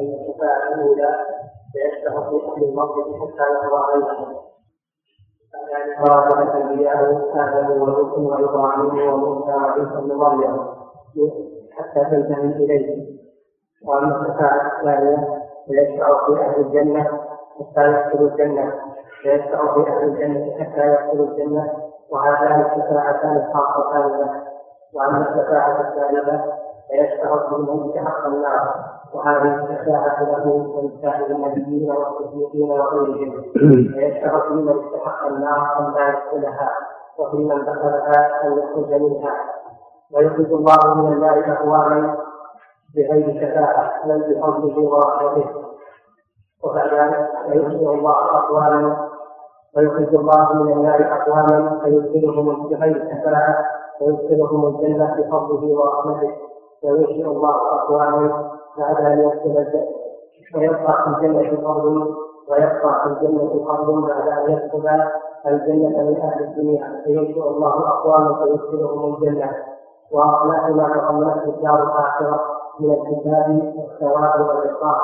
أن الشفاعة الأولى فيشفع في أهل الموقف حتى يقضى غيره. يعني قال الأنبياء آدم ونوح وإبراهيم وموسى وعيسى بن مريم حتى تنتهي إليه. وأما الشفاعة الثانية فيشفع في أهل الجنة حتى يدخلوا الجنة. فيشفع في أهل الجنة حتى يدخلوا الجنة. وهذان الشفاعتان الخاصتان. له وأما الشفاعة الثالثة فيشفع في من استحق النار. وهذه الشفاعة له ولسائر النبيين والصديقين وغيرهم. فيشفع في من استحق النار أن لا يدخلها وفي من دخلها أن يخرج منها. ويخرج الله من النار أقواما بغير شفاعة بل بفضله ورحمته. وبعد ذلك فيخرج الله أقواما ويخرج الله من النار أقواما فيدخلهم بغير شفاعة ويدخلهم الجنة بفضله ورحمته. وينشئ الله أقواما بعد أن يدخل ويبقى في الجنة فضل ويبقى في الجنة فضل بعد أن يدخل الجنة من أهل الدنيا فينشئ الله أقواما فيدخلهم الجنة. وأصلاح ما تضمنته الدار الآخرة من الكتاب والثواب والعقاب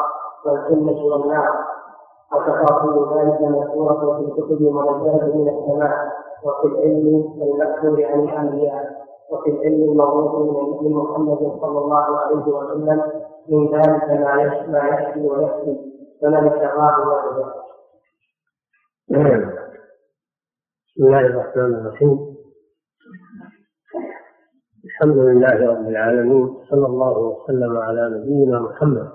والجنة والنار. وتفاصيل ذلك مذكورة في الكتب المنزلة من السماء. وفي العلم المكتوب عن الأنبياء. وفي العلم الموروث من محمد صلى الله عليه وسلم. من ذلك ما ما يشفي ويشفي فمن ابتغاه. بسم الله الرحمن الرحيم. الحمد لله رب العالمين. صلى الله وسلم على نبينا محمد.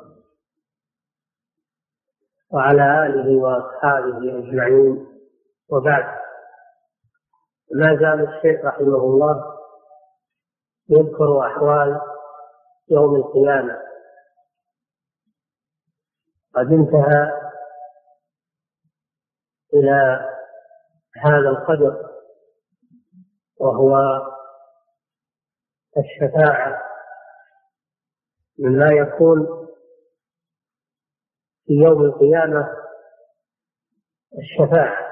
وعلى آله وأصحابه أجمعين. وبعد. ما زال الشيخ رحمه الله يذكر أحوال يوم القيامة. قد انتهى إلى هذا القدر وهو الشفاعة مما يكون في يوم القيامة الشفاعة.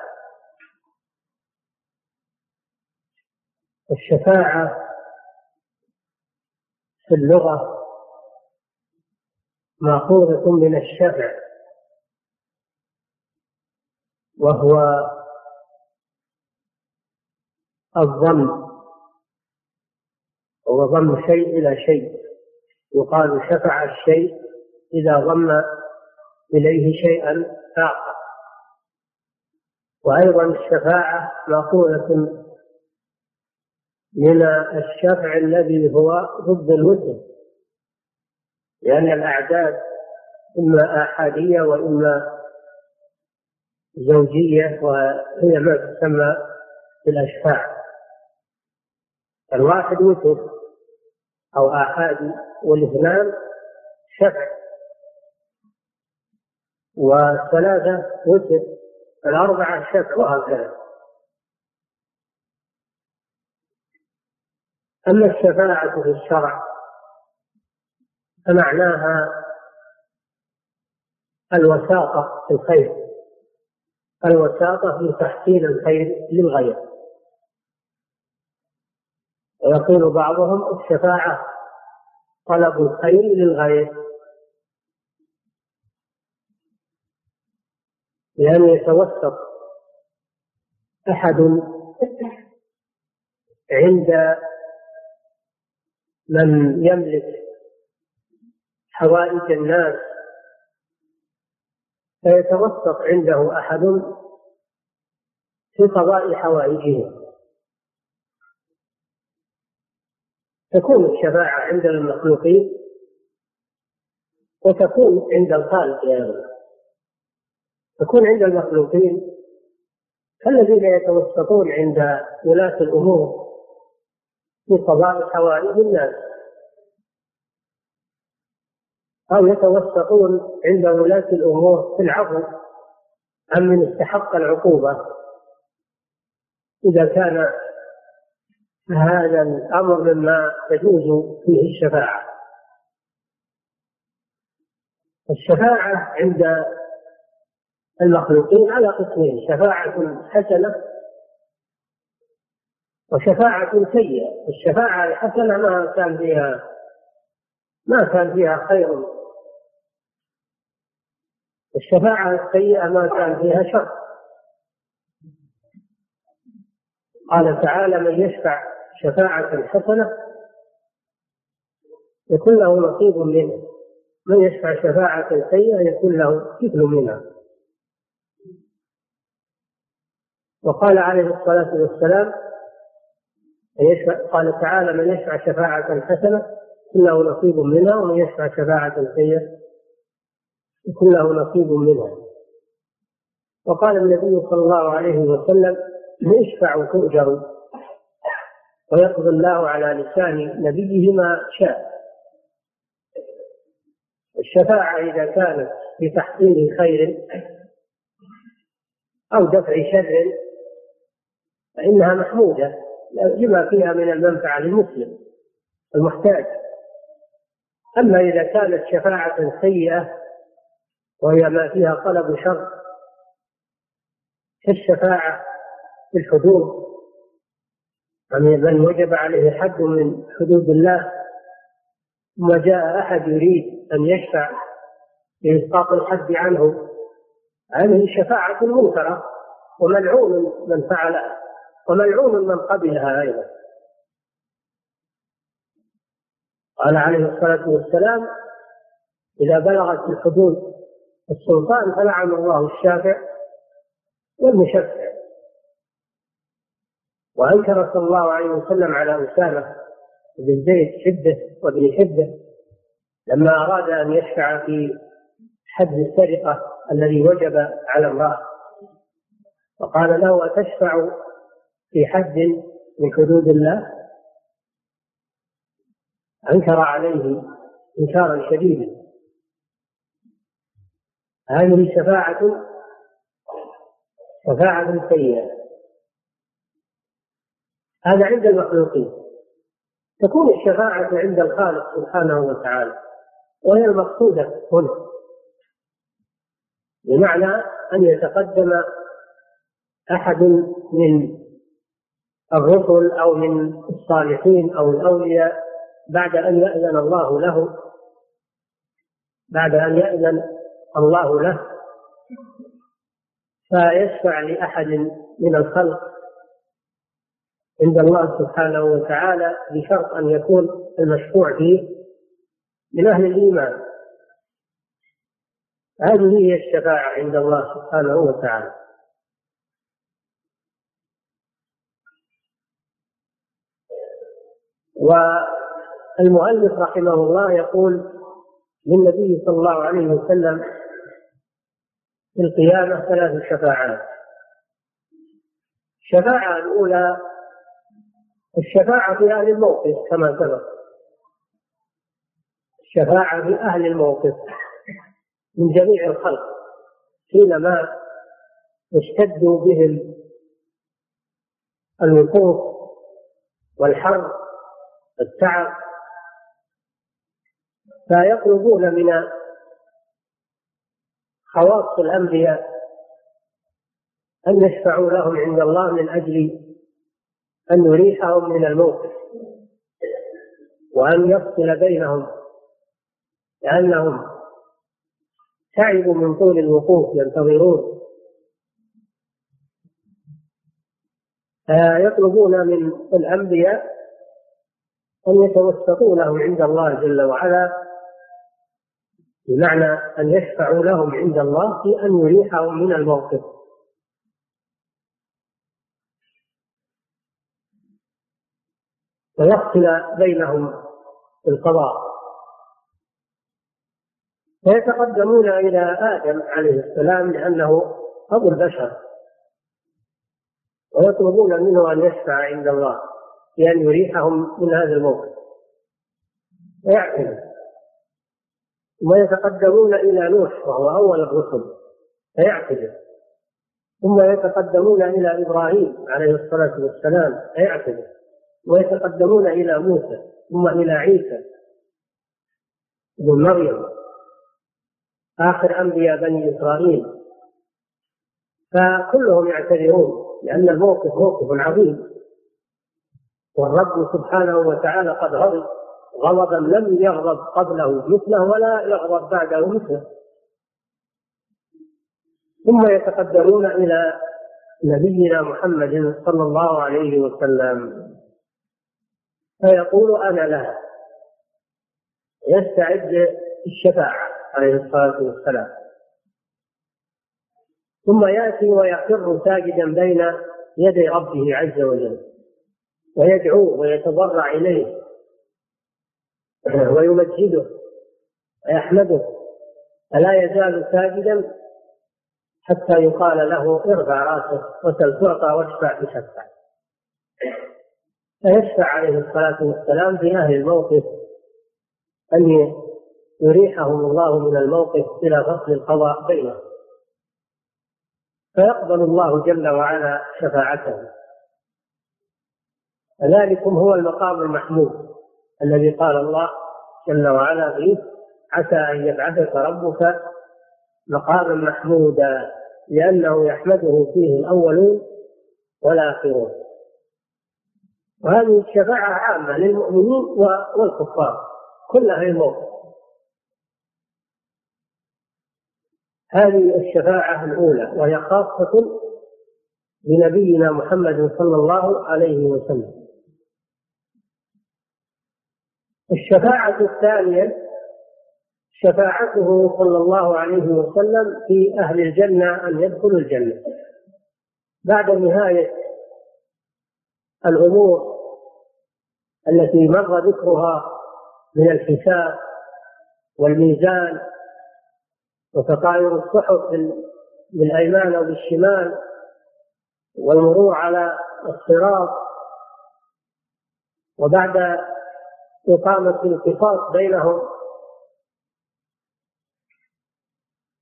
الشفاعة في اللغة مأخوذة من الشفع وهو الضم هو ضم شيء إلى شيء يقال شفع الشيء إذا ضم إليه شيئا آخر وأيضا الشفاعة مأخوذة من الشفع الذي هو ضد الوتر لأن الأعداد إما آحادية وإما زوجية وهي ما تسمى بالأشفاع. الواحد وتر أو آحادي والاثنان شفع. والثلاثة وتر الأربعة شفع وهكذا. أما الشفاعة في الشرع فمعناها الوساطة في الخير. الوساطة في تحصيل الخير للغير. ويقول بعضهم الشفاعة طلب الخير للغير. لأن يتوسط أحد عند من يملك حوائج الناس. فيتوسط عنده أحد في قضاء حوائجهم تكون الشفاعة عند المخلوقين وتكون عند الخالق أيضا تكون عند المخلوقين. كالذين يتوسطون عند ولاة الأمور في قضاء حوائج الناس. أو يتوسطون عند ولاة الأمور في العفو عن من استحق العقوبة؟ إذا كان هذا الأمر مما تجوز فيه الشفاعة. الشفاعة عند المخلوقين على قسمين شفاعة حسنة وشفاعة سيئة. الشفاعة الحسنة ما كان فيها ما كان فيها خير. الشفاعة السيئة ما كان فيها شر. قال تعالى من يشفع شفاعة حسنة يكون له نصيب منها. من يشفع شفاعة سيئة يكون له كفل منها. وقال عليه الصلاة والسلام قال تعالى من يشفع شفاعة حسنة له نصيب منها ومن يشفع شفاعة سيئة يكون له نصيب منها. وقال النبي صلى الله عليه وسلم اشفعوا تؤجروا ويقضي الله على لسان نبيه ما شاء. الشفاعة إذا كانت لتحصيل خير أو دفع شر فإنها محمودة لما فيها من المنفعة للمسلم المحتاج. أما إذا كانت شفاعة سيئة وهي ما فيها طلب شر كالشفاعة في الحدود. يعني من وجب عليه حد من حدود الله ثم جاء أحد يريد أن يشفع لإسقاط الحد عنه هذه شفاعة منكرة وملعون من فعلها وملعون من قبلها أيضا. قال عليه الصلاة والسلام إذا بلغت الحدود السلطان فلعن الله الشافع والمشفع. وأنكر صلى الله عليه وسلم على أسامة بن زيد حبه وابن حبه لما أراد أن يشفع في حد السرقة الذي وجب على امرأة فقال له أتشفع في حد من حدود الله؟ أنكر عليه إنكارا شديدا. هذه شفاعة شفاعة سيئة. هذا عند المخلوقين. تكون الشفاعة عند الخالق سبحانه وتعالى وهي المقصودة هنا. بمعنى أن يتقدم أحد من الرسل أو من الصالحين أو الأولياء بعد أن يأذن الله له بعد أن يأذن الله له فيشفع لأحد من الخلق عند الله سبحانه وتعالى بشرط أن يكون المشفوع فيه من أهل الإيمان. هذه هي الشفاعة عند الله سبحانه وتعالى. والمؤلف رحمه الله يقول للنبي صلى الله عليه وسلم في القيامة ثلاث شفاعات. الشفاعة الأولى الشفاعة في أهل الموقف كما سبق. الشفاعة في أهل الموقف من جميع الخلق حينما يشتد بهم الوقوف والحر التعب فيطلبون من خواص الأنبياء أن يشفعوا لهم عند الله من أجل أن يريحهم من الموقف وأن يفصل بينهم لأنهم تعبوا من طول الوقوف ينتظرون. يطلبون من الأنبياء أن يتوسطوا لهم عند الله جل وعلا بمعنى أن يشفعوا لهم عند الله في أن يريحهم من الموقف. ويفصل بينهم القضاء. فيتقدمون إلى آدم عليه السلام لأنه أبو البشر. ويطلبون منه أن يشفع عند الله بأن يريحهم من هذا الموقف. ويعتمد ثم يتقدمون إلى نوح وهو أول الرسل فيعتذر ثم يتقدمون إلى إبراهيم عليه الصلاة والسلام فيعتذر ويتقدمون إلى موسى ثم إلى عيسى ابن مريم. آخر أنبياء بني إسرائيل. فكلهم يعتذرون لأن الموقف موقف عظيم. والرب سبحانه وتعالى قد غضب. غضبا لم يغضب قبله مثله ولا يغضب بعده مثله. ثم يتقدمون إلى نبينا محمد صلى الله عليه وسلم. فيقول أنا لها يستعد الشفاعة عليه الصلاة والسلام. ثم يأتي ويخر ساجدا بين يدي ربه عز وجل ويدعوه ويتضرع إليه. ويمجده ويحمده. ألا يزال ساجدا حتى يقال له ارفع راسك وسل تعطى واشفع تشفع فيشفع عليه الصلاة والسلام في أهل الموقف أن يريحهم الله من الموقف إلى فصل القضاء بينهم. فيقبل الله جل وعلا شفاعته. ذلكم هو المقام المحمود. الذي قال الله جل وعلا فيه عسى أن يبعثك ربك مقاما محمودا لأنه يحمده فيه الأولون والآخرون. وهذه الشفاعة عامة للمؤمنين والكفار كلها الموت هذه الشفاعة الأولى وهي خاصة بنبينا محمد صلى الله عليه وسلم. الشفاعة الثانية شفاعته صلى الله عليه وسلم في أهل الجنة أن يدخلوا الجنة. بعد نهاية الأمور التي مر ذكرها من الحساب والميزان وتطاير الصحف بالأيمان أو بالشمال والمرور على الصراط وبعد إقامة القصاص بينهم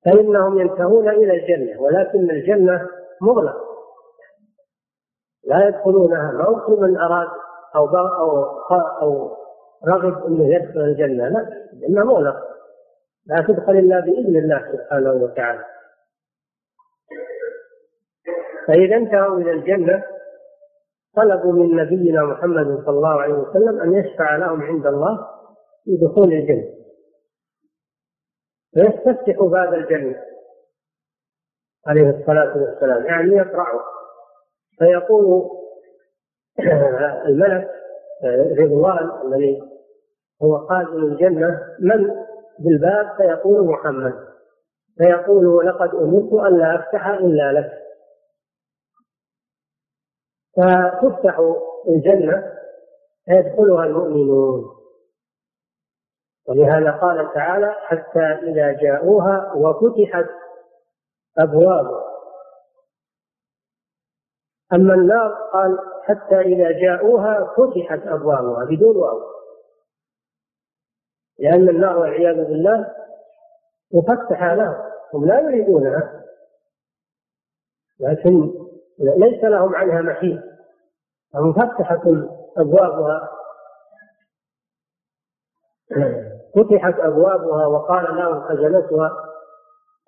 فإنهم ينتهون إلى الجنة ولكن الجنة مغلقة. لا يدخلونها ما كل من أراد أو أو أو رغب أنه يدخل الجنة لا الجنة مغلقة. لا تدخل إلا بإذن الله سبحانه وتعالى. فإذا انتهوا إلى الجنة طلبوا من نبينا محمد صلى الله عليه وسلم أن يشفع لهم عند الله في دخول الجنة. فيستفتح باب الجنة عليه الصلاة والسلام. يعني يقرأه فيقول الملك رضوان الذي هو قادم الجنة من بالباب؟ فيقول محمد. فيقول لقد أمرت أن لا أفتح إلا لك. فتفتح الجنة فيدخلها المؤمنون. ولهذا قال تعالى حتى إذا جاءوها وفتحت أبوابها. أما النار قال حتى إذا جاءوها فتحت أبوابها بدون واو. لأن النار والعياذ بالله مفتحة لهم هم لا يريدونها. لكن ليس لهم عنها محيط. مفتحة أبوابها. فتحت أبوابها وقال لهم خزنتها.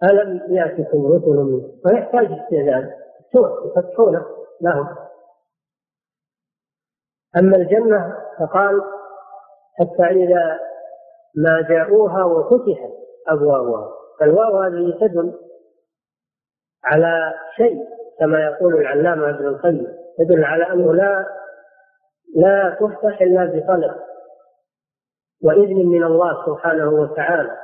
ألم يأتكم رسل منكم فيحتاج استعداد يفتحونه لهم. أما الجنة فقال حتى إذا ما جاءوها وفتحت أبوابها. فالواو هذه تدل على شيء. كما يقول العلامة ابن القيم تدل على أنه لا لا تفتح إلا بطلب. وإذن من الله سبحانه وتعالى.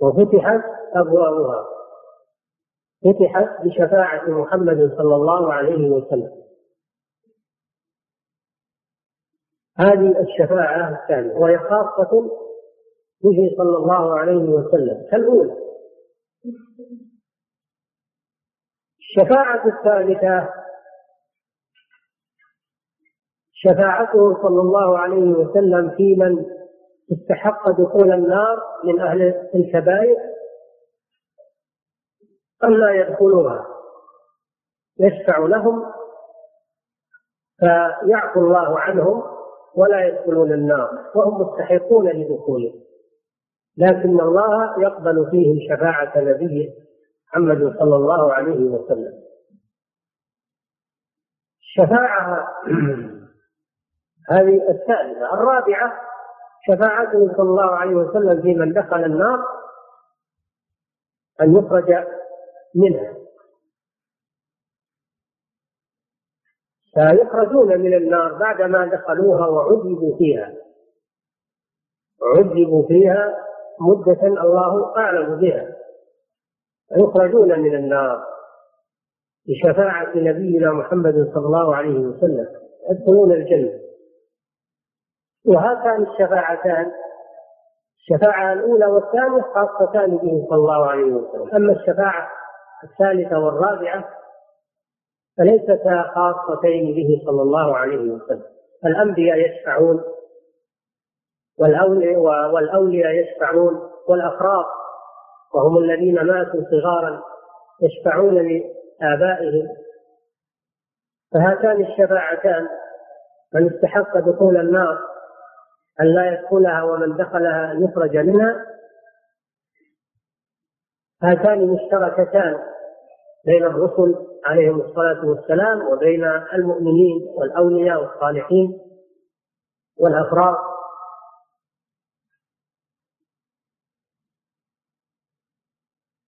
وفتحت أبوابها. فتحت بشفاعة محمد صلى الله عليه وسلم. هذه الشفاعة الثانية وهي خاصة به صلى الله عليه وسلم. كالأولى. الشفاعة الثالثة. شفاعته صلى الله عليه وسلم في من استحق دخول النار من أهل الكبائر أن لا يدخلوها. يشفع لهم فيعفو الله عنهم ولا يدخلون النار وهم مستحقون لدخوله لكن الله يقبل فيهم شفاعة نبيه محمد صلى الله عليه وسلم. الشفاعة هذه الثالثة. الرابعة شفاعته صلى الله عليه وسلم في من دخل النار أن يخرج منها. فيخرجون من النار بعدما دخلوها وعذبوا فيها. عذبوا فيها مدة الله أعلم بها. يخرجون من النار بشفاعة نبينا محمد صلى الله عليه وسلم يدخلون الجنة. وهاتان الشفاعتان؟ الشفاعة الأولى والثانية خاصتان به صلى الله عليه وسلم. أما الشفاعة الثالثة والرابعة فليستا خاصتين به صلى الله عليه وسلم. الأنبياء يشفعون والأولياء, يشفعون والأفراد وهم الذين ماتوا صغارا يشفعون لآبائهم. فهاتان الشفاعتان من استحق دخول النار أن لا يدخلها ومن دخلها أن يخرج منها. هاتان مشتركتان بين الرسل عليهم الصلاة والسلام وبين المؤمنين والأولياء والصالحين والأفراد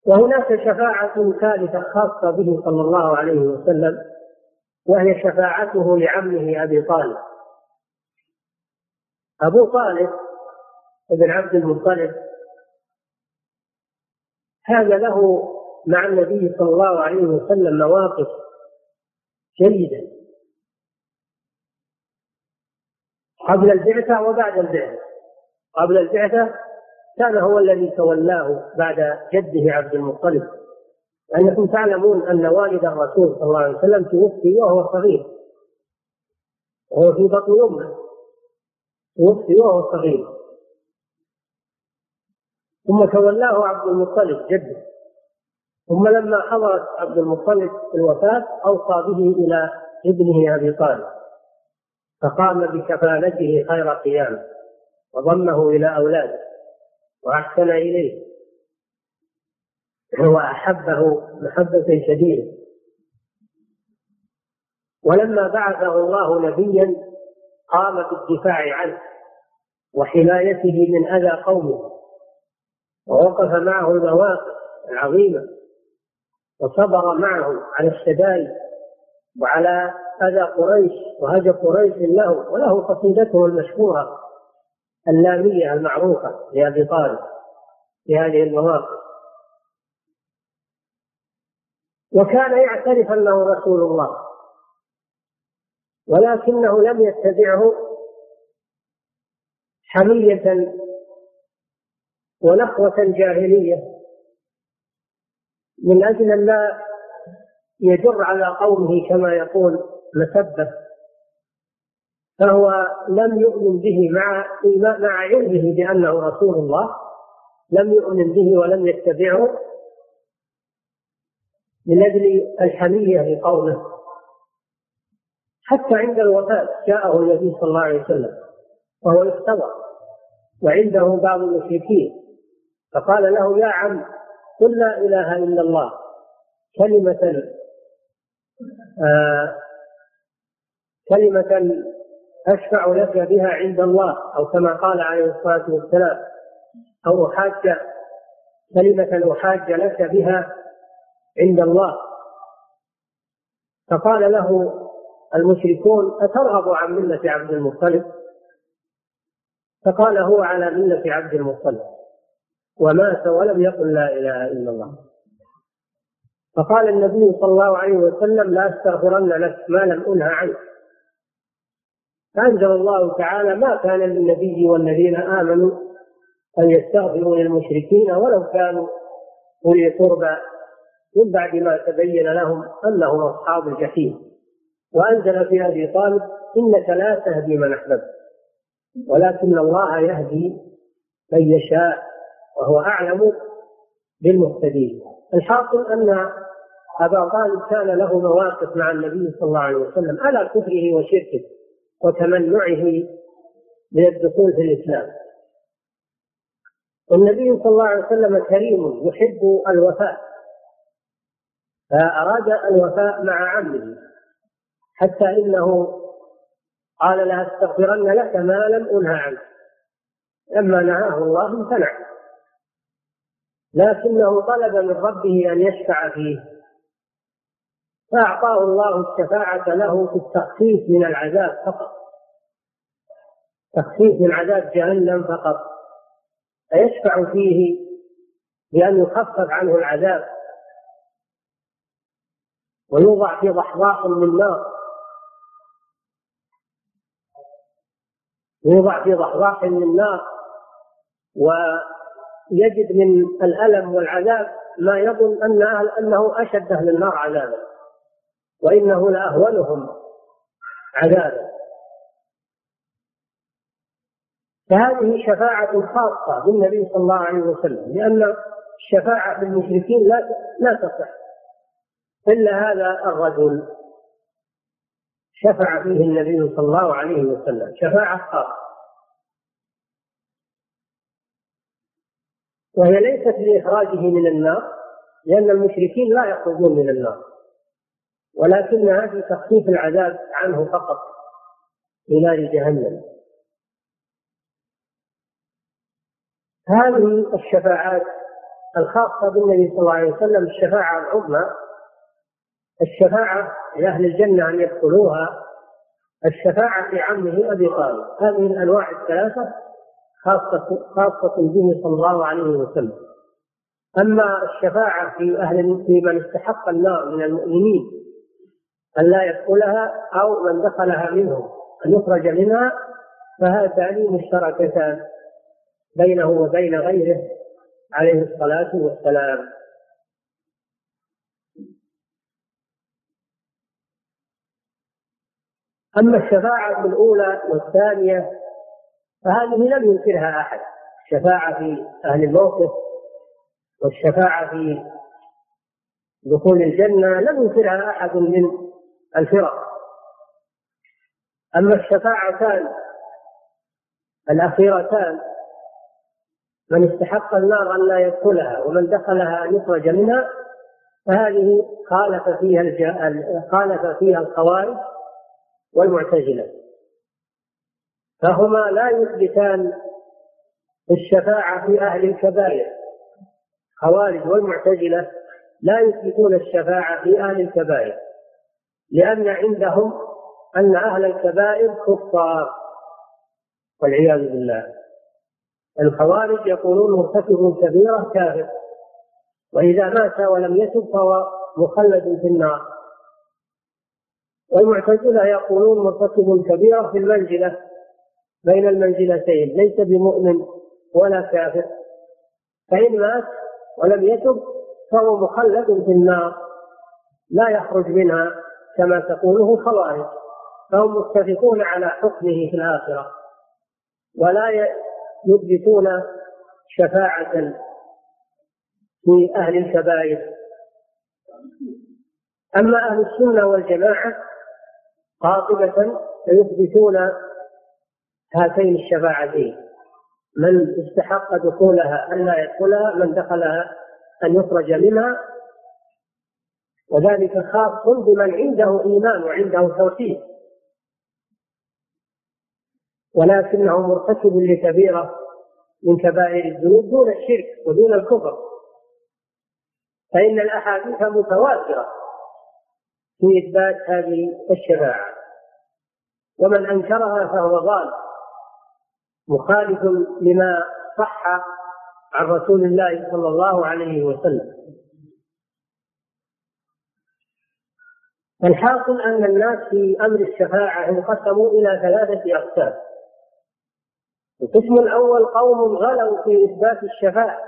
وهناك شفاعة ثالثة خاصة به صلى الله عليه وسلم وهي شفاعته لعمه أبي طالب. أبو طالب ابن عبد المطلب هذا له مع النبي صلى الله عليه وسلم مواقف جيدة. قبل البعثة وبعد البعثة. قبل البعثة كان هو الذي تولاه بعد جده عبد المطلب. لأنكم تعلمون أن والد الرسول صلى الله عليه وسلم توفي وهو صغير. وهو في بطن أمه. توفي وهو صغير. ثم تولاه عبد المطلب جده. ثم لما حضرت عبد المطلب الوفاة أوصى به إلى ابنه أبي طالب. فقام بكفالته خير قيام وضمه إلى أولاده. وأحسن إليه. وأحبه محبة شديدة. ولما بعثه الله نبيا قام بالدفاع عنه وحمايته من أذى قومه. ووقف معه المواقف العظيمة. وصبر معهم على الشدائد وعلى أذى قريش وهجر قريش له وله قصيدته المشهورة. اللامية المعروفة لأبي طالب في هذه المواقف. وكان يعترف أنه رسول الله ولكنه لم يتبعه حمية ونخوة جاهلية من أجل أن لا يجر على قومه كما يقول مسبة فهو لم يؤمن به مع مع علمه بأنه رسول الله لم يؤمن به ولم يتبعه من أجل الحمية لقومه حتى عند الوفاة جاءه النبي صلى الله عليه وسلم وهو يختبر وعنده بعض المشركين فقال له يا عم قل لا إله إلا الله كلمة آه كلمة أشفع لك بها عند الله أو كما قال عليه الصلاة والسلام أو أحاج كلمة أحاج لك بها عند الله. فقال له المشركون أترغب عن ملة عبد المطلب؟ فقال هو على ملة عبد المطلب ومات ولم يقل لا إله إلا الله. فقال النبي صلى الله عليه وسلم لا أستغفرن لك ما لم أنهى عنك. فأنزل الله تعالى ما كان للنبي والذين آمنوا أن يستغفروا للمشركين ولو كانوا أولي قربى من بعد ما تبين لهم أنهم أصحاب الجحيم. وأنزل في أبي طالب إنك لا تهدي من أحببت ولكن الله يهدي من يشاء وهو أعلم بالمهتدين. الحاصل أن أبا طالب كان له مواقف مع النبي صلى الله عليه وسلم على كفره وشركه. وتمنعه من الدخول في الإسلام. والنبي صلى الله عليه وسلم كريم يحب الوفاء فأراد الوفاء مع عمه حتى إنه قال لا استغفرن لك ما لم أنهى عنك. لما نهاه الله امتنع. لكنه طلب من ربه أن يشفع فيه. فأعطاه الله الشفاعة له في التخفيف من العذاب فقط. تخفيف من عذاب جهنم فقط. فيشفع فيه بأن يخفف عنه العذاب. ويوضع في ضحضاح من نار. يوضع في ضحضاح من نار. ويجد من الألم والعذاب ما يظن أن أنه أشد أهل النار عذابا. وإنه لأهونهم عذابا. فهذه شفاعة خاصة بالنبي صلى الله عليه وسلم لأن الشفاعة في المشركين لا لا تصح. إلا هذا الرجل شفع فيه النبي صلى الله عليه وسلم شفاعة خاصة. وهي ليست لإخراجه من النار لأن المشركين لا يخرجون من النار. ولكنها في تخفيف العذاب عنه فقط في نار جهنم. هذه الشفاعات الخاصة بالنبي صلى الله عليه وسلم الشفاعة العظمى الشفاعة لأهل الجنة أن يدخلوها الشفاعة في عمه أبي طالب. هذه الأنواع الثلاثة خاصة خاصة به صلى الله عليه وسلم. أما الشفاعة في أهل في من استحق النار من المؤمنين أن لا يدخلها أو من دخلها منهم أن يخرج منها فهاتان مشتركتان بينه وبين غيره عليه الصلاة والسلام. أما الشفاعة الأولى والثانية فهذه لم ينكرها أحد الشفاعة في أهل الموقف والشفاعة في دخول الجنة لم ينكرها أحد من الفرق. أما الشفاعتان الأخيرتان من استحق النار أن لا يدخلها ومن دخلها أن يخرج منها فهذه خالف فيها خالف فيها الخوارج والمعتزلة. فهما لا يثبتان الشفاعة في أهل الكبائر. خوارج والمعتزلة لا يثبتون الشفاعة في أهل الكبائر. لأن عندهم أن أهل الكبائر كفار والعياذ بالله. الخوارج يقولون مرتكب كبيرة كافر وإذا مات ولم يتب فهو مخلد في النار. والمعتزلة يقولون مرتكب كبيرة في المنزلة بين المنزلتين ليس بمؤمن ولا كافر. فإن مات ولم يتب فهو مخلد في النار لا يخرج منها. كما تقوله الخوارج فهم متفقون على حكمه في الآخرة ولا يثبتون شفاعة في أهل الكبائر. أما أهل السنة والجماعة قاطبة فيثبتون هاتين الشفاعتين من استحق دخولها أن لا يدخلها من دخلها أن يخرج منها وذلك خاص بمن عنده إيمان وعنده توحيد. ولكنه مرتكب لكبيرة من كبائر الذنوب دون الشرك ودون الكفر. فإن الأحاديث متواترة في إثبات هذه الشفاعة. ومن أنكرها فهو ضال مخالف لما صح عن رسول الله صلى الله عليه وسلم. الحاصل أن الناس في أمر الشفاعة انقسموا إلى ثلاثة أقسام. القسم الأول قوم غلوا في إثبات الشفاعة.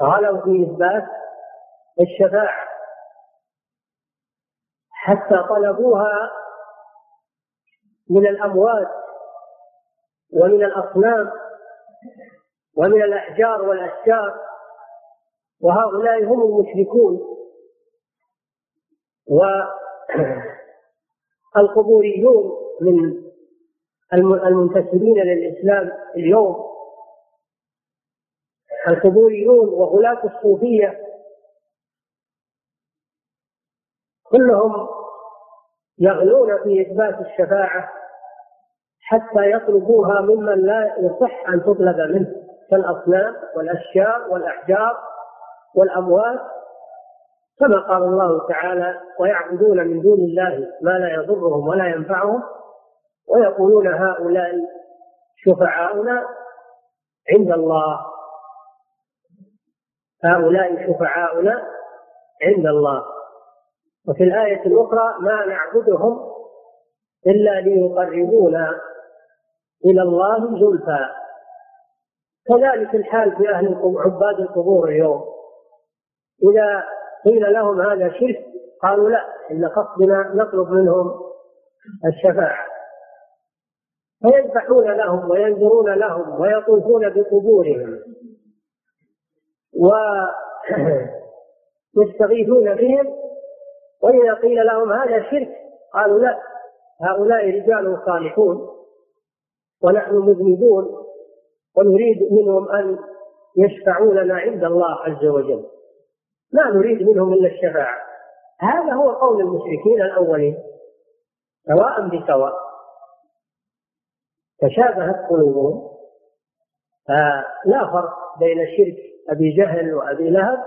غلوا في إثبات الشفاعة. حتى طلبوها من الأموات ومن الأصنام ومن الأحجار والأشجار. وهؤلاء هم المشركون. والقبوريون من المنتسبين للإسلام اليوم. القبوريون وغلاة الصوفية كلهم يغلون في إثبات الشفاعة حتى يطلبوها ممن لا يصح أن تطلب منه كالأصنام والأشجار والأحجار والأموات. كما قال الله تعالى ويعبدون من دون الله ما لا يضرهم ولا ينفعهم ويقولون هؤلاء شفعاؤنا عند الله. هؤلاء شفعاؤنا عند الله. وفي الآية الأخرى ما نعبدهم إلا ليقربونا إلى الله زلفى. كذلك الحال في أهل عباد القبور اليوم. إذا قيل لهم هذا شرك؟ قالوا لا إن قصدنا نطلب منهم الشفاعة. فيذبحون لهم وينذرون لهم ويطوفون بقبورهم ويستغيثون بهم. وإذا قيل لهم هذا شرك قالوا لا هؤلاء رجال صالحون ونحن مذنبون ونريد منهم أن يشفعوا لنا عند الله عز وجل. لا نريد منهم إلا الشفاعة. هذا هو قول المشركين الأولين سواء بسواء. تشابهت قلوبهم فلا فرق بين شرك أبي جهل وأبي لهب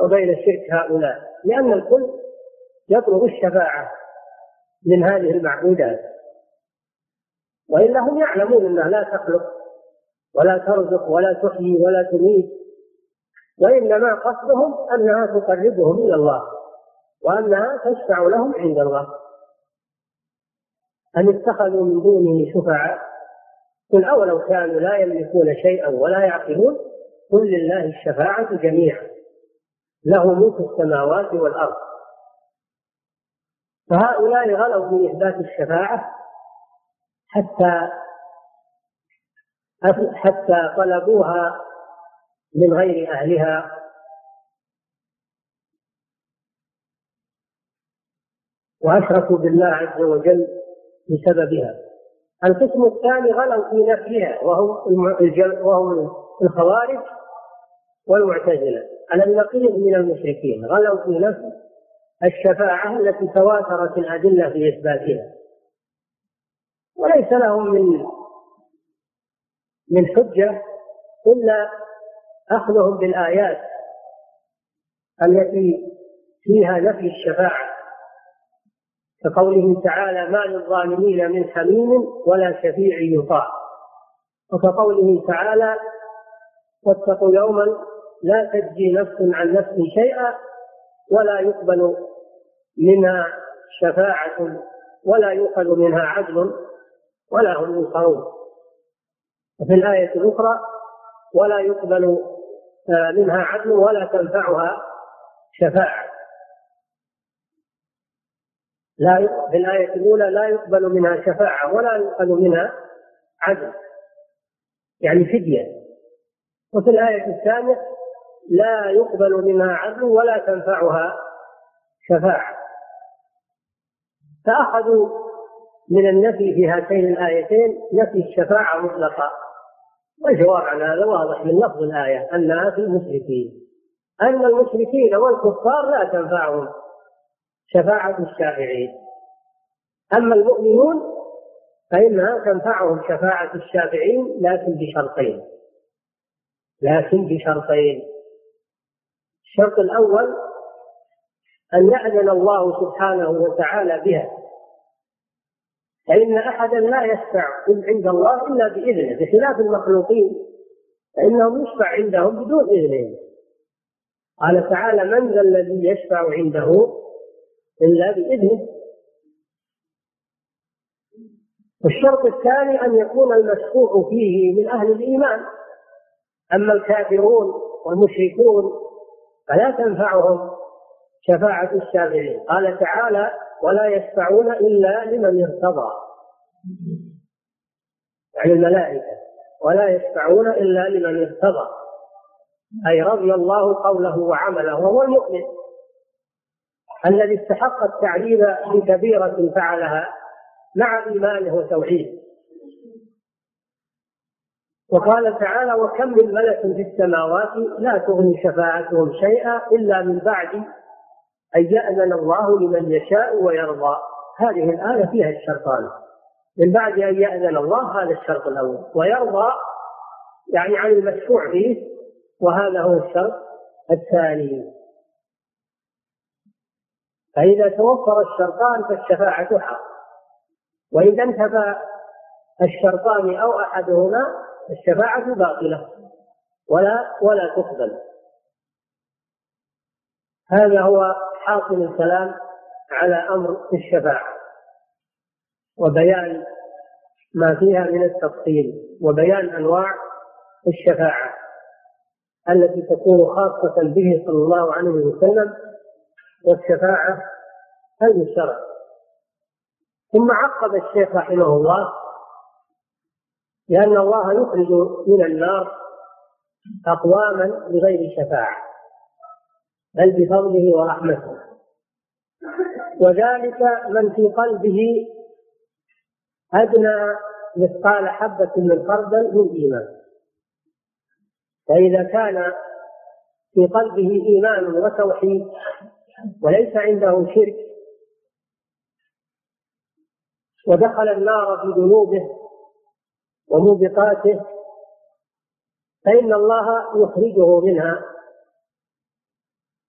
وبين شرك هؤلاء لأن الكل يطلب الشفاعة من هذه المعبودات. وإلا هم يعلمون أنها لا تخلق ولا ترزق ولا تحيي ولا تميت. وإنما قصدهم أنها تقربهم إلى الله وأنها تشفع لهم عند الله. أن اتخذوا من دونه شفعاء؟ قل أولو كانوا لا يملكون شيئا ولا يعقلون؟ قل لله الشفاعة جميعا له ملك السماوات والأرض. فهؤلاء غلوا في إثبات الشفاعة حتى حتى طلبوها من غير أهلها. وأشركوا بالله عز وجل بسببها. القسم الثاني غلوا في نفيها وهم وهم الخوارج والمعتزلة. على النقيض من المشركين غلوا في نفي الشفاعة التي تواترت الأدلة في إثباتها. وليس لهم من من حجة إلا أخذهم بالآيات التي فيها نفي الشفاعة. كقوله تعالى ما للظالمين من حميم ولا شفيع يطاع وكقوله تعالى واتقوا يوما لا تجزي نفس عن نفس شيئا ولا يقبل منها شفاعة ولا يؤخذ منها عدل ولا هم ينصرون وفي الآية الأخرى ولا يقبل منها عدل ولا تنفعها شفاعة. لا في الآية الأولى لا يقبل منها شفاعة ولا يؤخذ منها عدل يعني فدية. وفي الآية الثانية لا يقبل منها عدل ولا تنفعها شفاعة. فأخذوا من النفي في هاتين الآيتين نفي الشفاعة مطلقا. والجواب عن هذا واضح من لفظ الآية أنها في المشركين. أن المشركين والكفار لا تنفعهم شفاعة الشافعين. أما المؤمنون فإنها تنفعهم شفاعة الشافعين لكن بشرطين. لكن بشرطين. الشرط الأول أن يأذن الله سبحانه وتعالى بها. فإن أحدا لا يشفع عند الله إلا بإذنه بخلاف المخلوقين فإنهم يشفع عندهم بدون إذنهم قال تعالى من ذا الذي يشفع عنده إلا بإذنه؟ والشرط الثاني أن يكون المشفوع فيه من أهل الإيمان. أما الكافرون والمشركون فلا تنفعهم شفاعة الشافعين. قال تعالى ولا يشفعون إلا لمن ارتضى. يعني الملائكة ولا يشفعون إلا لمن ارتضى أي رضي الله قوله وعمله وهو المؤمن. الذي استحق التعذيب بكبيرة فعلها مع إيمانه وتوحيده. وقال تعالى وكم من ملك في السماوات لا تغني شفاعتهم شيئا إلا من بعد أن يأذن الله لمن يشاء ويرضى. هذه الآية فيها الشرطان. من بعد أن يأذن الله هذا الشرط الأول. ويرضى يعني عن المشفوع فيه وهذا هو الشرط الثاني. فإذا توفر الشرطان فالشفاعة حق. وإذا انتفى الشرطان أو أحدهما الشفاعة باطلة. ولا ولا تقبل. هذا هو حاصل الكلام على أمر الشفاعة. وبيان ما فيها من التفصيل وبيان أنواع الشفاعة التي تكون خاصة به صلى الله عليه وسلم والشفاعة المشتركة. ثم عقب الشيخ رحمه الله لأن الله يخرج من النار أقواما بغير شفاعة بل بفضله ورحمته. وذلك من في قلبه أدنى مثقال حبة من خردل من إيمان. فإذا كان في قلبه إيمان وتوحيد وليس عنده شرك ودخل النار في ذنوبه وموبقاته فإن الله يخرجه منها.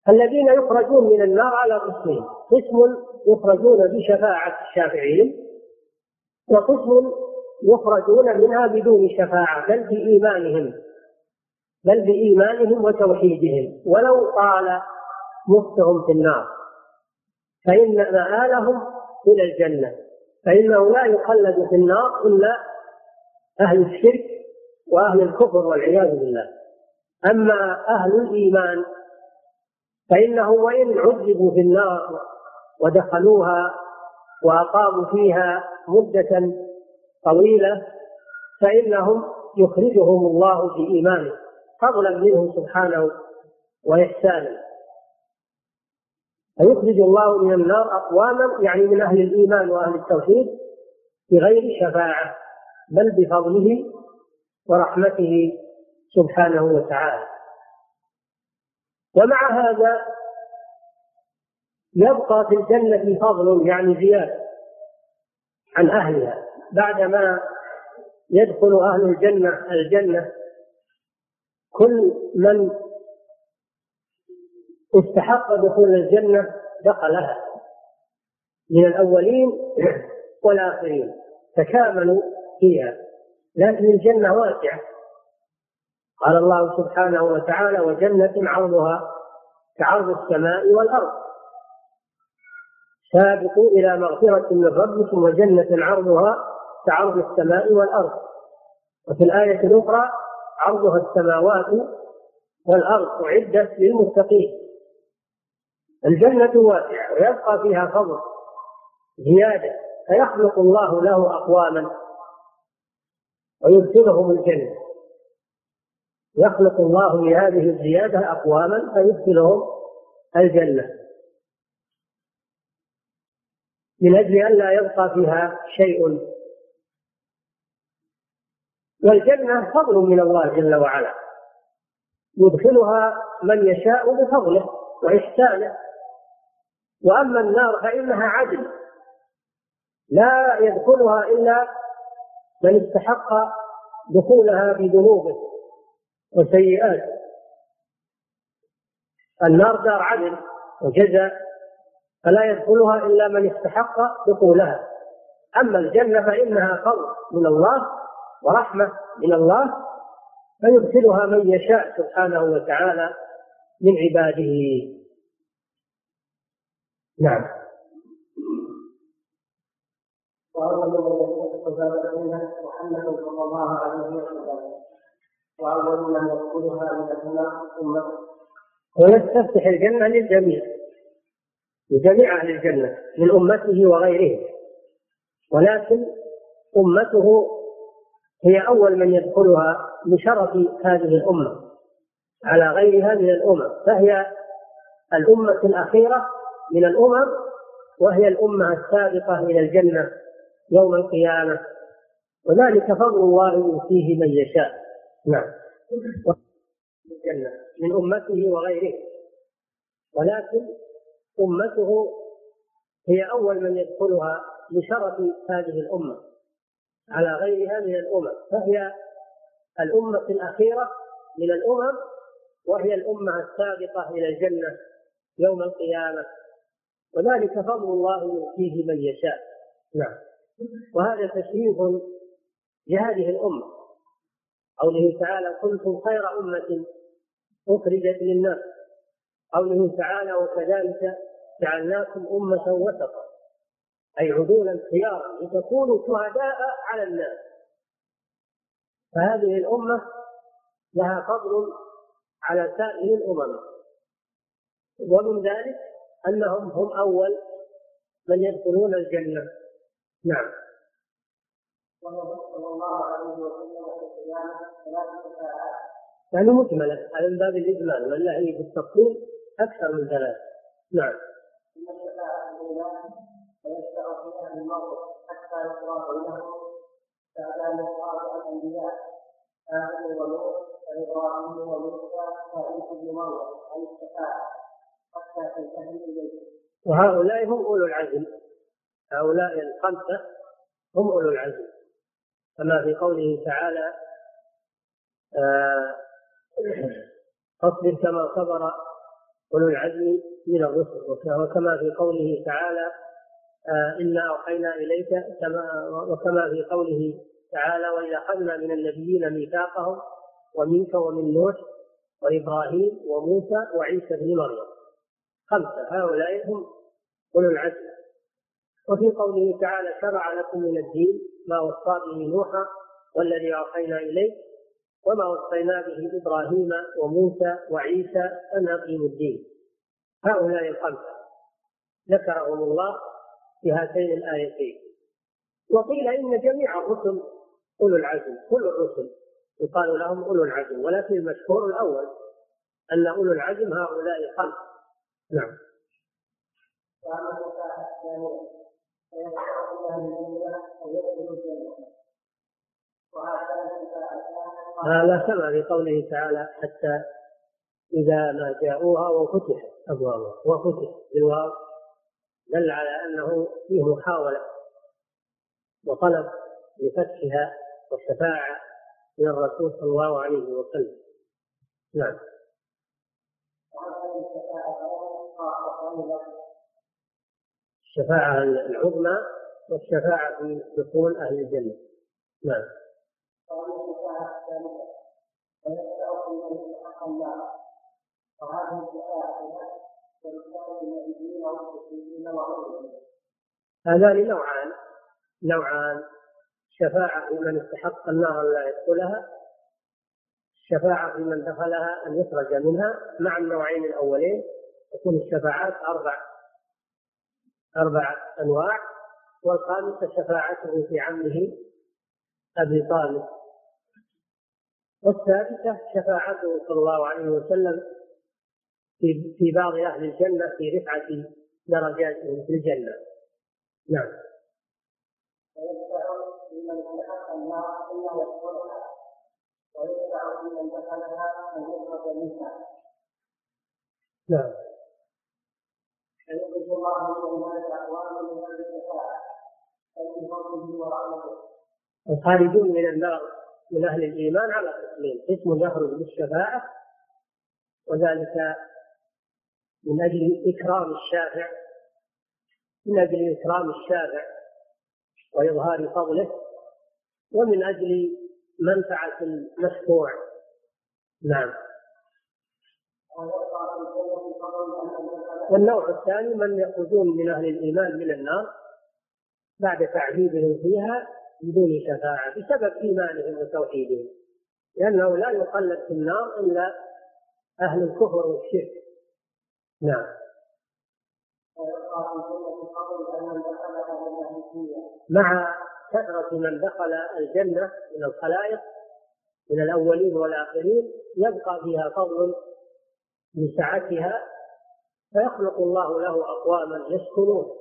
الذين يخرجون من النار على قسمين قسم يخرجون بشفاعة الشافعين وقسم يخرجون منها بدون شفاعة بل بإيمانهم بل بإيمانهم وتوحيدهم. ولو طال مكثهم في النار فإن مآلهم إلى الجنة. فإنه لا يخلد في النار إلا أهل الشرك وأهل الكفر والعياذ بالله. أما أهل الإيمان فإنه وإن عذبوا في النار ودخلوها وأقاموا فيها مدة طويلة فإنهم يخرجهم الله بإيمانه فضلا منه سبحانه وإحسانا فيخرج الله من النار أقواما يعني من أهل الإيمان وأهل التوحيد بغير شفاعة بل بفضله ورحمته سبحانه وتعالى. ومع هذا يبقى في الجنة فضل يعني زيادة. عن أهلها. بعدما يدخل أهل الجنة الجنة كل من استحق دخول الجنة دخلها. من الأولين والآخرين. تكاملوا فيها. لكن الجنة واسعة قال الله سبحانه وتعالى وجنة عرضها كعرض السماء والأرض. سابقوا إلى مغفرة من ربكم وجنة عرضها كعرض السماء والأرض. وفي الآية الأخرى عرضها السماوات والأرض أعدت للمتقين. الجنة واسعة ويبقى فيها فضل زيادة فيخلق الله له أقواما ويدخلهم الجنة. يخلق الله لهذه الزيادة أقواما فيدخلهم الجنة. من أجل أن لا يبقى فيها شيء. والجنة فضل من الله جل وعلا. يدخلها من يشاء بفضله وإحسانه. وأما النار فإنها عدل. لا يدخلها إلا من استحق دخولها بذنوبه وسيئاته. النار دار عدل وجزاء فلا يدخلها إلا من استحق دخولها. أما الجنة فإنها فضل من الله ورحمة من الله فيدخلها من يشاء سبحانه وتعالى من عباده. نعم. الجنة وأول من يدخلها من النار أمته ويستفتح الجنة للجميع. لجميع أهل الجنة من أمته وغيرهم ولكن أمته هي أول من يدخلها لشرف هذه الأمة على غيرها من الأمم فهي الأمة الأخيرة من الأمم وهي الأمة السابقة إلى الجنة يوم القيامة. وذلك فضل الله يؤتيه من يشاء. نعم. الجنة من أمته وغيره. ولكن أمته هي أول من يدخلها لشرف هذه الأمة على غيرها من الأمم فهي الأمة الأخيرة من الأمم وهي الأمة السابقة إلى الجنة يوم القيامة. وذلك فضل الله يؤتيه من يشاء. نعم. وهذا تشريف لهذه الأمة. قوله تعالى كنتم خير أمة أخرجت للناس. قوله تعالى وكذلك جعلناكم أمة وسطا أي عدولا خيارا لتكونوا شهداء على الناس. فهذه الأمة لها فضل على سائر الأمم. ومن ذلك أنهم هم أول من يدخلون الجنة. نعم. صلى الله عليه وسلم يعني مجملة على من باب الإجمال ولا هي بالتفصيل أكثر من ثلاث نعم. وهؤلاء هم أولو العزم. هؤلاء الخمسة هم أولو العزم. كما في قوله تعالى آه فاصبر كما صبر أولو العزم من الرسل وكما في قوله تعالى آه إنا أوحينا إليك كما وكما في قوله تعالى وإذا أخذنا من النبيين ميثاقهم ومنك ومن نوح وإبراهيم وموسى وعيسى بن مريم. خمسة. هؤلاء هم أولو العزم. وفي قوله تعالى شرع لكم من الدين ما وصى به نوحا والذي أوحينا إليك وما وصينا به إبراهيم وموسى وعيسى أن أقيموا الدين. هؤلاء الخمسة ذكرهم الله في هاتين الآيتين. وقيل إن جميع الرسل أولو العزم كل الرسل يقال لهم أولو العزم ولكن المشهور الأول أن أولو العزم هؤلاء الخمسة. نعم. هذا كما في قوله تعالى حتى إذا ما جاءوها وفتحت أبوابها. وفتح بالواو دل على أنه فيه محاولة وطلب لفتحها والشفاعة من الرسول صلى الله عليه وسلم. نعم. الشفاعة العظمى والشفاعة في دخول أهل الجنة. نعم. هذان نوعان. نوعان. شفاعة في من استحق النار لا يدخلها. الشفاعة في من دخلها أن يخرج منها. مع النوعين الأولين تكون الشفاعات أربع. أربع أنواع. والخامسة شفاعته في عمه أبي طالب. والثالثة شفاعته صلى الله عليه وسلم في في بعض أهل الجنة في رفعة درجاتهم في الجنة. نعم. نعم. الله من الناس أقواما من ورحمته الخارجون من النار من أهل الإيمان على قسمين قسم يخرج بالشفاعة وذلك من أجل إكرام الشافع من أجل إكرام الشافع وإظهار فضله ومن أجل منفعة المشفوع. نعم. والنوع الثاني من يخرجون من أهل الإيمان من النار بعد تعذيبهم فيها بدون شفاعة بسبب إيمانهم وتوحيدهم لأنه لا يخلد في النار إلا أهل الكفر والشرك. نعم. مع كثرة من دخل الجنة من الخلائق من الأولين والآخرين يبقى فيها فضل لسعتها فيخلق الله له أقواما يسكنون.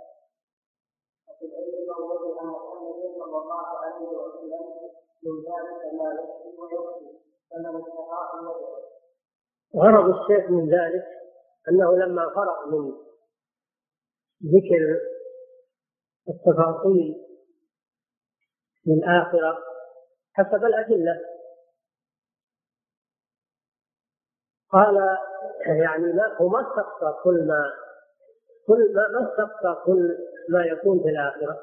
من ذلك ما فمن غرض الشيخ من ذلك أنه لما فرغ من ذكر التفاصيل في الآخرة حسب الأدلة. قال يعني ما هو ما استقصى كل ما كل ما ما استقصى كل ما يكون في الآخرة.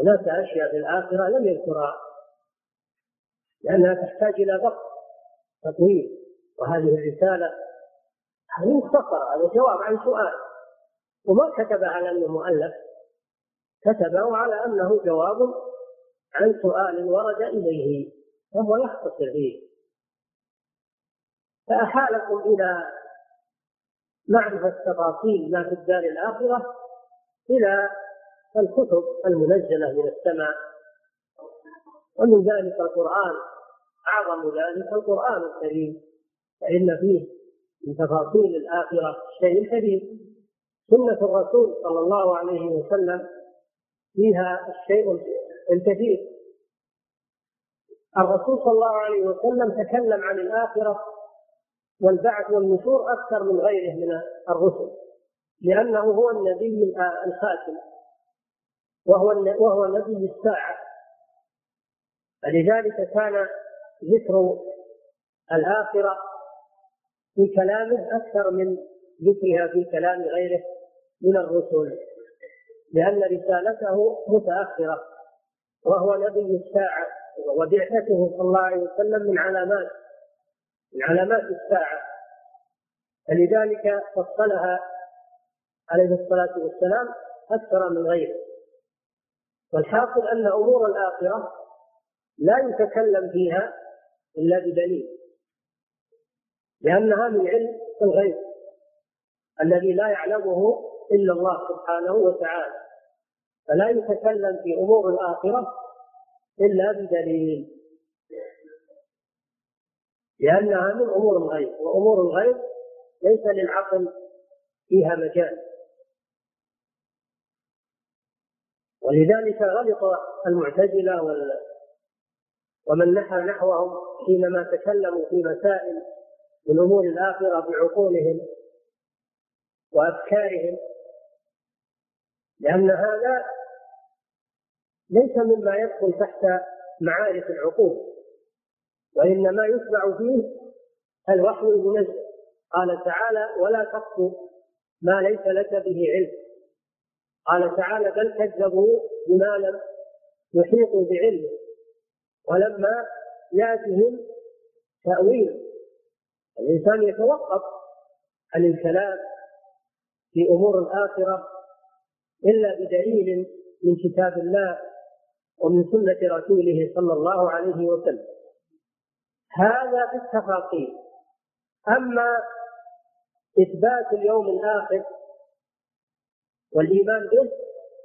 هناك أشياء في الآخرة لم يذكرها لأنها تحتاج إلى ضبط تطويل وهذه الرسالة هذه مختصرة هذا جواب عن سؤال. وما كتب على أنه مؤلف كتبه على أنه جواب عن سؤال ورد إليه فهو يختصر فيه. فأحالكم إلى معرفة تفاصيل ما في الدار الآخرة إلى الكتب المنزلة من السماء. ومن ذلك القرآن أعظم ذلك القرآن الكريم. فإن فيه من تفاصيل الآخرة شيء كبير. سنة الرسول صلى الله عليه وسلم فيها الشيء الكثير. الرسول صلى الله عليه وسلم تكلم عن الآخرة والبعث والنشور أكثر من غيره من الرسل لأنه هو النبي الخاتم وهو وهو نبي الساعة. فلذلك كان ذكر الآخرة في كلامه أكثر من ذكرها في كلام غيره من الرسل لأن رسالته متأخرة وهو نبي الساعة وبعثته صلى الله عليه وسلم من علامات. من علامات الساعة. فلذلك فصلها عليه الصلاة والسلام أكثر من غيره. والحاصل أن أمور الآخرة لا يتكلم فيها إلا بدليل لأنها من علم الغيب الذي لا يعلمه إلا الله سبحانه وتعالى فلا يتكلم في أمور الآخرة إلا بدليل. لأنها من أمور الغيب وأمور الغيب ليس للعقل فيها مجال. ولذلك غلط المعتزلة ومن نحى نحوهم حينما تكلموا في مسائل من أمور الآخرة بعقولهم وأفكارهم لأن هذا ليس مما يدخل تحت معارف العقول. وإنما يتبع فيه الوحي المنزل. قال تعالى ولا تقف ما ليس لك به علم. قال تعالى بل كذبوا بما لم يحيطوا بعلمه ولما يأتهم تأويل الإنسان يتوقف عن الكلام في أمور الآخرة إلا بدليل من كتاب الله ومن سنة رسوله صلى الله عليه وسلم. هذا في التفاصيل أما إثبات اليوم الآخر والإيمان به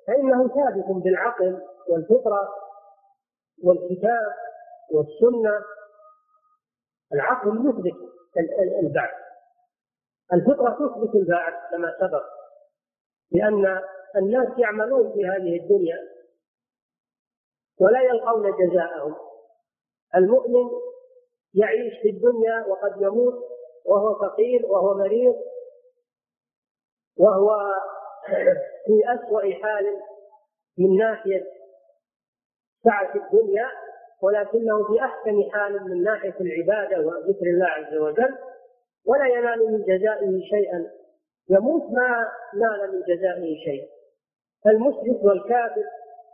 فإنه ثابت بالعقل والفطرة والكتاب والسنة. العقل يثبت البعث. الفطرة تثبت البعث كما سبق لأن الناس يعملون في هذه الدنيا ولا يلقون جزاءهم. المؤمن يعيش في الدنيا وقد يموت وهو فقير وهو مريض وهو في أسوأ حال من ناحية سعة الدنيا ولكنه في أحسن حال من ناحية العبادة وذكر الله عز وجل ولا ينال من جزائه شيئا. يموت ما نال من جزائه شيء المشرك والكافر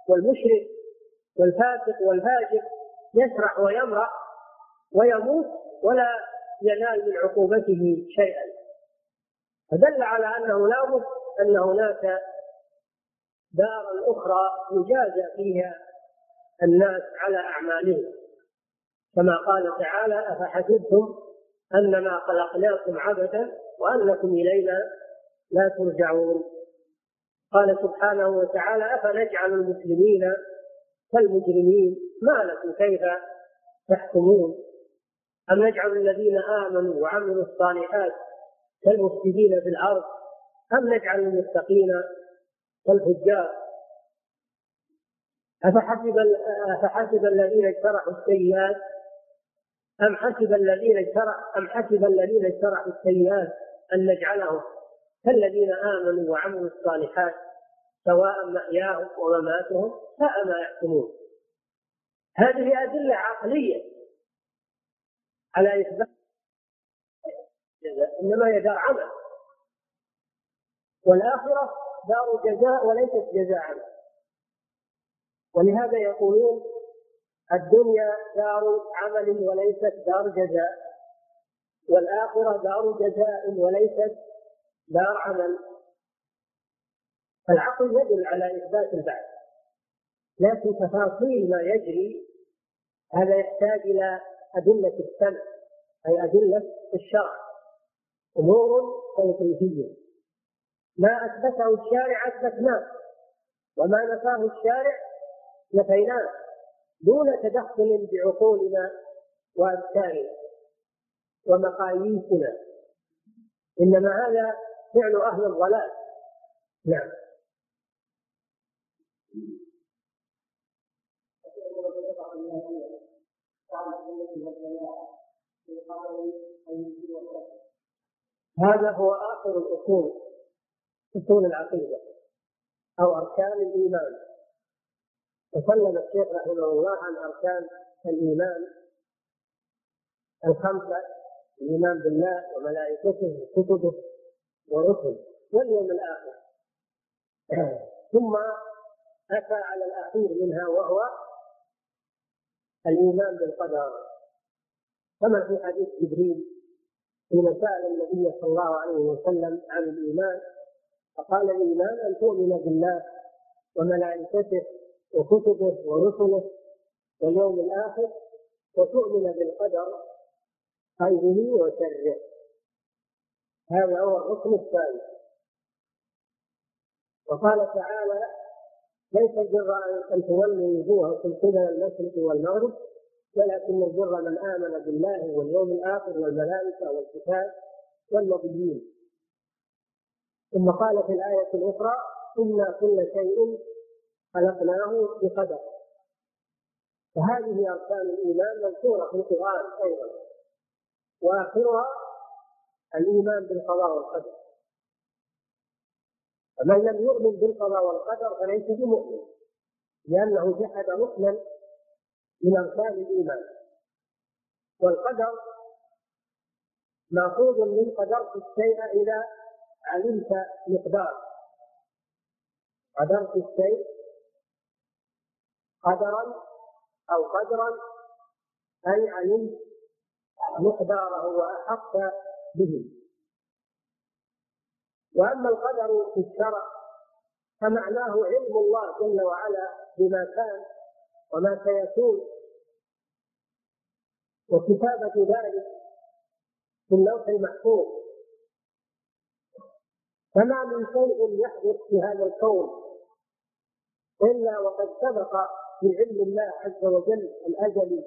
والمشرك والفاسق والفاجر يسرح ويمرح ويموت ولا ينال من عقوبته شيئا. فدل على أنه لا بد أن هناك دارا أخرى يجازى فيها الناس على أعمالهم. كما قال تعالى أفحسبتم انما خلقناكم عبثا وأنكم إلينا لا ترجعون. قال سبحانه وتعالى أفنجعل المسلمين كالمجرمين؟ ما لكم كيف تحكمون؟ أم نجعل الذين آمنوا وعملوا الصالحات كالمفسدين في الأرض؟ أم نجعل المتقين كالفجار؟ أفحسب أفحسب الذين اجترحوا السيئات؟ أم حسب الذين اجترح أم حسب الذين اجترحوا السيئات أن نجعلهم كالذين آمنوا وعملوا الصالحات سواء محياهم ومماتهم ساء ما يحكمون. هذه أدلة عقلية. على إثبات إنما هي دار عمل. والآخرة دار جزاء وليست جزاء عمل. ولهذا يقولون الدنيا دار عمل وليست دار جزاء والآخرة دار جزاء وليست دار عمل. العقل يدل على إثبات البعث لكن تفاصيل ما يجري هذا يحتاج إلى أدلة السمع أي أدلة الشرع. أمور توقيفية ما أثبته الشارع أثبتناه. وما نفاه الشارع نفيناه. دون تدخل بعقولنا وأفكارنا ومقاييسنا. إنما هذا فعل أهل الضلال. نعم. هذا هو آخر الأصول أصول العقيدة أو أركان الإيمان. تكلم الشيخ رحمه الله عن أركان الإيمان الخمسة الإيمان بالله وملائكته وكتبه ورسله واليوم الآخر. ثم أتى على الأخير منها وهو الإيمان بالقدر. كما في حديث جبريل حين سأل النبي صلى الله عليه وسلم عن الإيمان فقال الإيمان أن تؤمن بالله وملائكته وكتبه ورسله واليوم الآخر وتؤمن بالقدر خيره وشره. هذا هو الركن الثالث وقال تعالى ليس البر أن تولوا وجوهكم قبل المشرق والمغرب؟ ولكن البر من آمن بالله واليوم الآخر والملائكة والكتاب والنبيين. ثم قال في الآية الأخرى أنا كل شيء خلقناه بقدر. فهذه أركان الإيمان مذكورة في القرآن أيضا. وآخرها الإيمان بالقضاء والقدر. فمن لم يؤمن بالقضاء والقدر فليس بمؤمن لأنه جحد ركنا من اركان الإيمان. والقدر مأخوذ من قدرت الشيء إذا علمت مقدار. قدرت الشيء قدرا أو قدرا أي علمت مقداره واحط به. وأما القدر في الشرع فمعناه علم الله جل وعلا بما كان وما سيكون. وكتابة ذلك في اللوح المحفوظ. فما من شيء يحدث في هذا الكون إلا وقد سبق في علم الله عز وجل الأزلي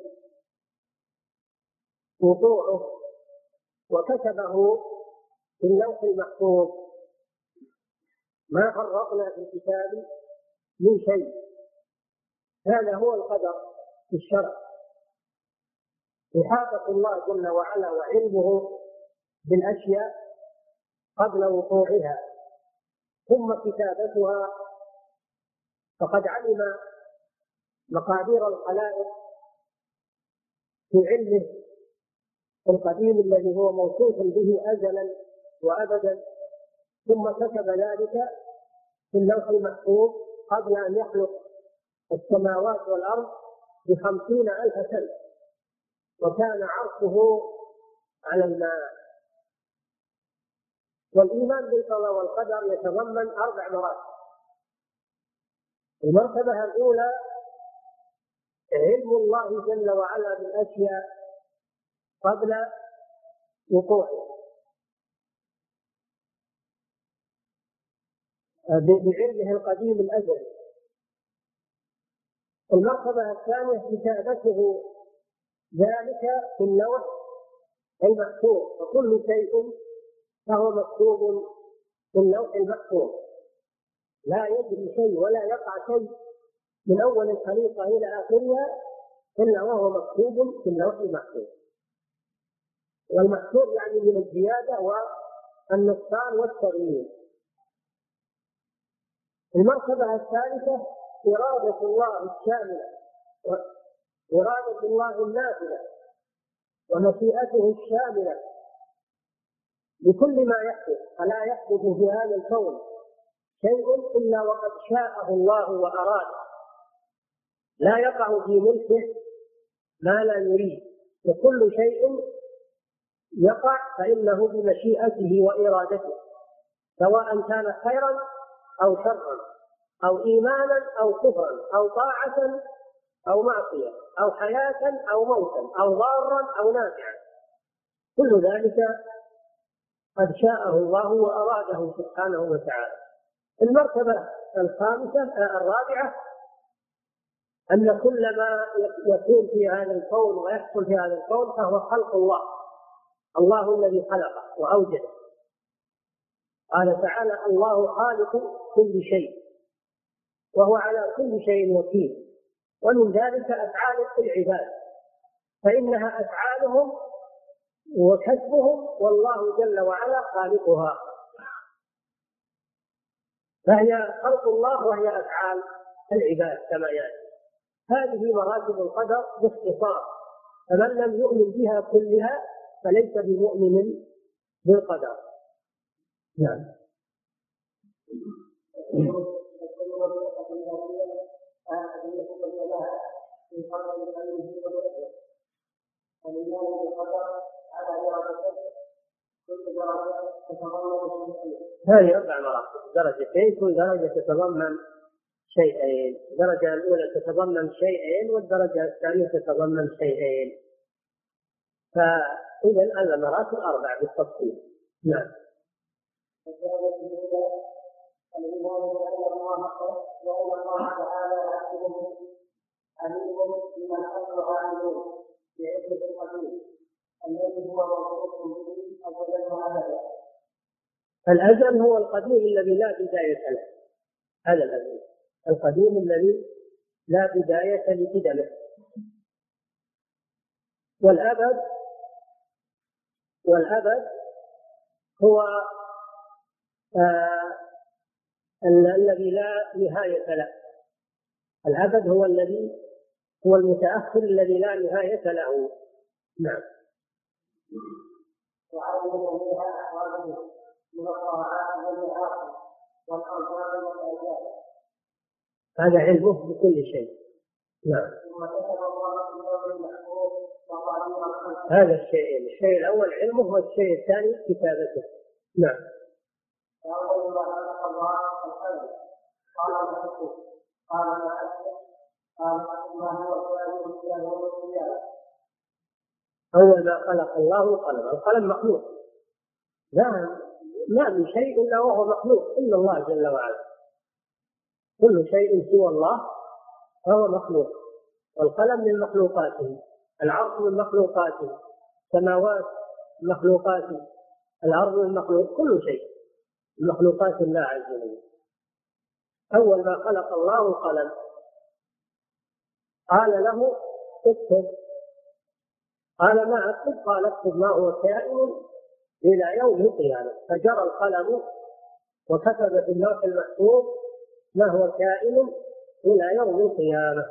وقوعه وكتبه في اللوح المحفوظ. ما فرطنا في الكتاب من شيء. هذا هو القدر في الشرع. إحاطة الله جل وعلا وعلمه بالأشياء قبل وقوعها. ثم كتابتها فقد علم مقادير الخلائق في علمه القديم الذي هو موصوف به أزلا وأبدا. ثم كتب ذلك في اللوح المحفوظ قبل أن يخلق السماوات والأرض بخمسين ألف سنة وكان عرشه على الماء. والإيمان بالقضاء والقدر يتضمن أربع مراتب. المرتبة الأولى علم الله جل وعلا بالأشياء قبل وقوعها. بعلمه القديم الازلي المرتبة الثانية كتابته ذلك في اللوح المكتوب وكل شيء فهو مكتوب في اللوح المحفوظ لا يجري شيء ولا يقع شيء من أول الخليقة إلى آخرها إلا وهو مكتوب في اللوح المحفوظ والمحفوظ يعني من الزيادة والنقصان والتغيير. المرتبة الثالثة إرادة الله الشاملة إرادة الله النافذه ومشيئته الشاملة لكل ما يحدث فلا يحدث في هذا الكون شيء إلا وقد شاءه الله وأراده. لا يقع في ملكه ما لا يريد وكل شيء يقع فإنه بمشيئته وإرادته سواء كان خيرا أو شرا أو إيمانا أو كفرا أو طاعة أو معصية أو حياة أو موتا أو ضارا أو نافعا. كل ذلك قد شاءه الله وأراده سبحانه وتعالى. المرتبة الخامسة الرابعة أن كل ما يكون في هذا الكون ويحصل في هذا الكون فهو خلق الله الله الذي خلقه وأوجده. قال تعالى الله خالق كل شيء وهو على كل شيء وكيل. ومن ذلك أفعال العباد. فإنها أفعالهم وكسبهم والله جل وعلا خالقها. فهي خلق الله وهي أفعال العباد كما يأتي هذه مراتب القدر باختصار. فمن لم يؤمن بها كلها فليس بمؤمن بالقدر. نعم. هذه أربع مراتب درجتين كل درجة تتضمن شيئين. الدرجة الأولى تتضمن شيئين والدرجة الثانية تتضمن شيئين. فإذا المراتب أربع بالتفصيل. نعم. وأن الله تعالى القدير الذي هو به الأزل هو القديم الذي لا بداية له. هذا الأزل. القديم الذي لا بداية لقدمه والأبد والأبد هو الذي لا نهاية له. الأبد هو الذي هو المتأخر الذي لا نهاية له. نعم. أحواله هذا علمه بكل شيء. نعم. هذا الشيء الشيء الأول علمه والشيء الثاني كتابته. نعم. اول ما خلق الله القلم قال قال قال ما هو اول ما خلق الله القلم القلم مخلوق. لا ما من شيء إلا وهو مخلوق إلا الله جل وعلا. كل شيء سوى الله فهو مخلوق. والقلم من مخلوقاته العرض من مخلوقاته السماوات مخلوقاته الأرض من مخلوق كل شيء. مخلوقات الله عز وجل. أول ما خلق الله القلم قال له اكتب. قال ما اكتب؟ قال اكتب ما هو كائن إلى يوم القيامة. فجرى القلم وكتب في اللوح المحفوظ ما هو كائن إلى يوم القيامة.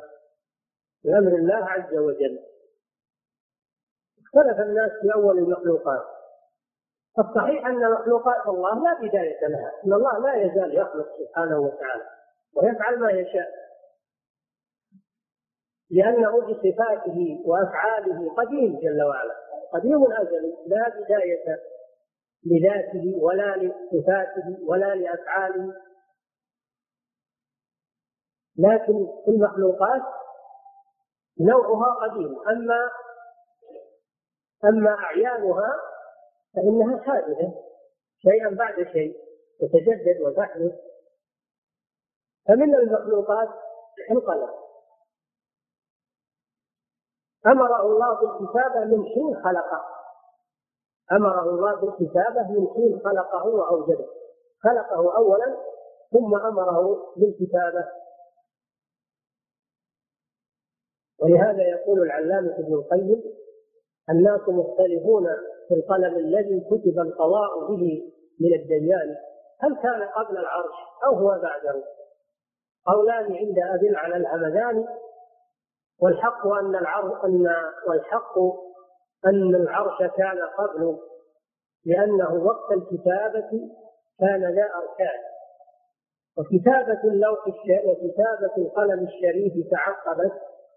بأمر الله عز وجل. اختلف الناس في أول المخلوقات. الصحيح أن مخلوقات الله لا بداية لها أن الله لا يزال يخلق سبحانه وتعالى ويفعل ما يشاء. لأنه بصفاته وأفعاله قديم جل وعلا قديم أزلي لا بداية لذاته ولا لصفاته ولا لأفعاله. لكن في المخلوقات نوعها قديم أما أما أعيانها فإنها حادثة شيئا بعد شيء تتجدد وتحدث فمن المخلوقات القلم أمره الله بالكتابة من حين خلقه. أمره الله بالكتابة من حين خلقه وأوجده. خلقه أولا ثم أمره بالكتابة. ولهذا يقول العلامة ابن القيم الناس مختلفون في القلم الذي كتب القضاء به من الديان هل كان قبل العرش أو هو بعده؟ قولان عند أبي على الهمدان والحق أن العرش أن والحق أن العرش كان قبل لأنه وقت الكتابة كان ذا أركان. وكتابة اللوح وكتابة القلم الشريف تعقبت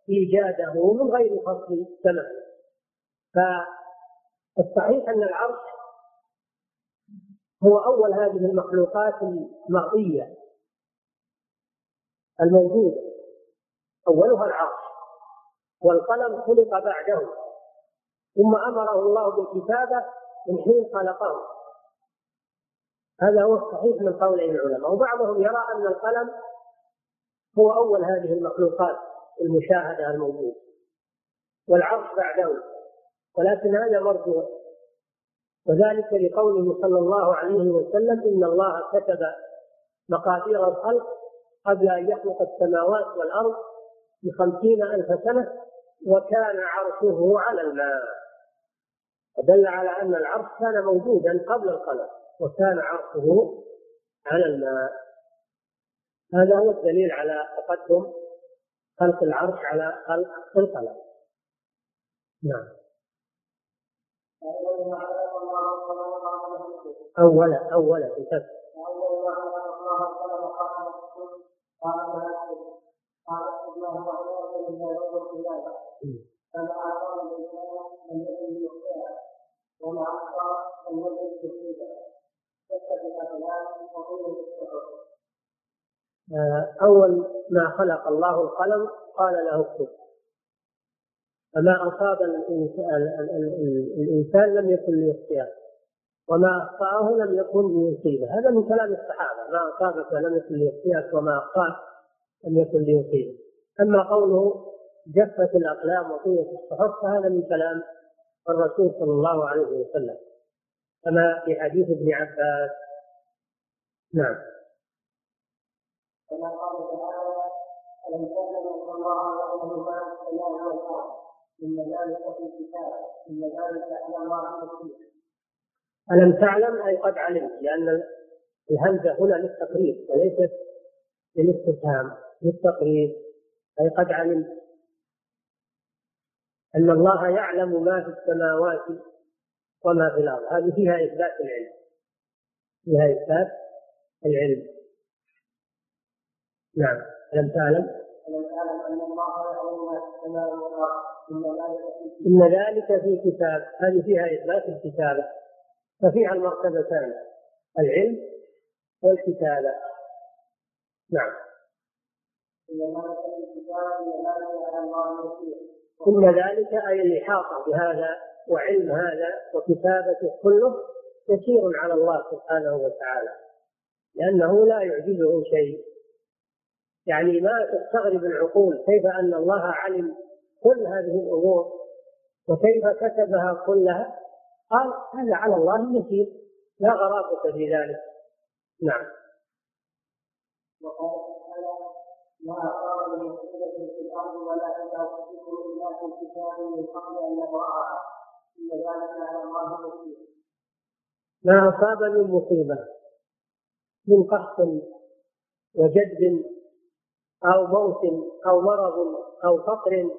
إيجاده من غير فصل زمن فالصحيح أن العرش هو أول هذه المخلوقات المرئية الموجودة. أولها العرش والقلم خلق بعده ثم أمره الله بالكتابة من حين خلقه. هذا هو الصحيح من قول العلماء وبعضهم يرى أن القلم هو أول هذه المخلوقات المشاهدة الموجودة والعرش بعده. ولكن هذا مرجوع. وذلك لقوله صلى الله عليه وسلم إن الله كتب مقادير الخلق قبل أن يخلق السماوات والأرض بخمسين ألف سنة وكان عرشه على الماء. فدل على أن العرش كان موجودا قبل القلم وكان عرشه على الماء. هذا هو الدليل على تقدم خلق العرش على خلق القلم. نعم. أولا أولا لم يكن يصيبها أول ما خلق الله القلم قال له اكتب فما أصاب الإنسان لم يكن ليخطئه وما أخطأه لم يكن ليصيبه. هذا من كلام الصحابة. ما أصابك لم يكن ليخطئك وما أخطأك لم يكن ليصيبك. أما قوله جفت الأقلام وطويت الصحف فهذا من كلام الرسول صلى الله عليه وسلم. كما في حديث ابن عباس. نعم. كما قال تعالى أن الله السماء والأرض إن ذلك في الكتاب إن ذلك على يسير ألم تعلم؟ أي قد علمت لأن الهمزة هنا للتقريب وليست للاستفهام. للتقريب. أي قد علمت. أن الله يعلم ما في السماوات وما في الأرض. هذه فيها إثبات العلم. فيها إثبات العلم. نعم. ألم تعلم؟ أن الله ما في إن ذلك في كتاب هذه فيها إثبات الكتابة. ففيها المرتبتان العلم والكتابة. نعم. إن ذلك أي الإحاطة بهذا وعلم هذا وكتابته كله يسير على الله سبحانه وتعالى لأنه لا يعجزه شيء. يعني ما تستغرب العقول كيف أن الله علم كل هذه الأمور وكيف كتبها كلها؟ قال هذا على الله يسير لا غرابة في ذلك. نعم. وقال تعالى ما من في الأرض ولا إلا في كتاب من قبل أن نبرأها إن ذلك على الله يسير. ما أصاب من مصيبة من قحط وجد أو موت أو مرض أو فقر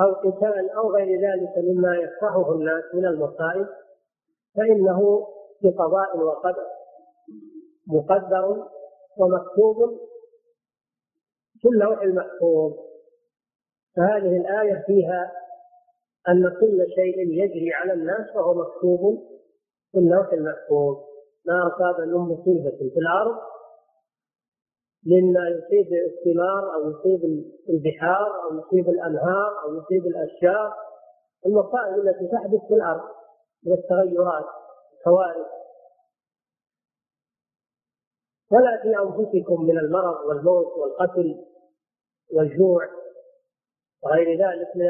أو قتال أو غير ذلك مما يفرحه الناس من المصائب فإنه بقضاء وقدر مقدر ومكتوب في اللوح المحفوظ. فهذه الآية فيها أن كل شيء يجري على الناس فهو مكتوب في اللوح المحفوظ. ما أصاب من مصيبة في الأرض مما يصيب الثمار أو يصيب البحار أو يصيب الأنهار أو يصيب الأشجار. المصائب التي تحدث في الأرض من التغيرات الكوارث. ولا في أنفسكم من المرض والموت والقتل والجوع وغير ذلك من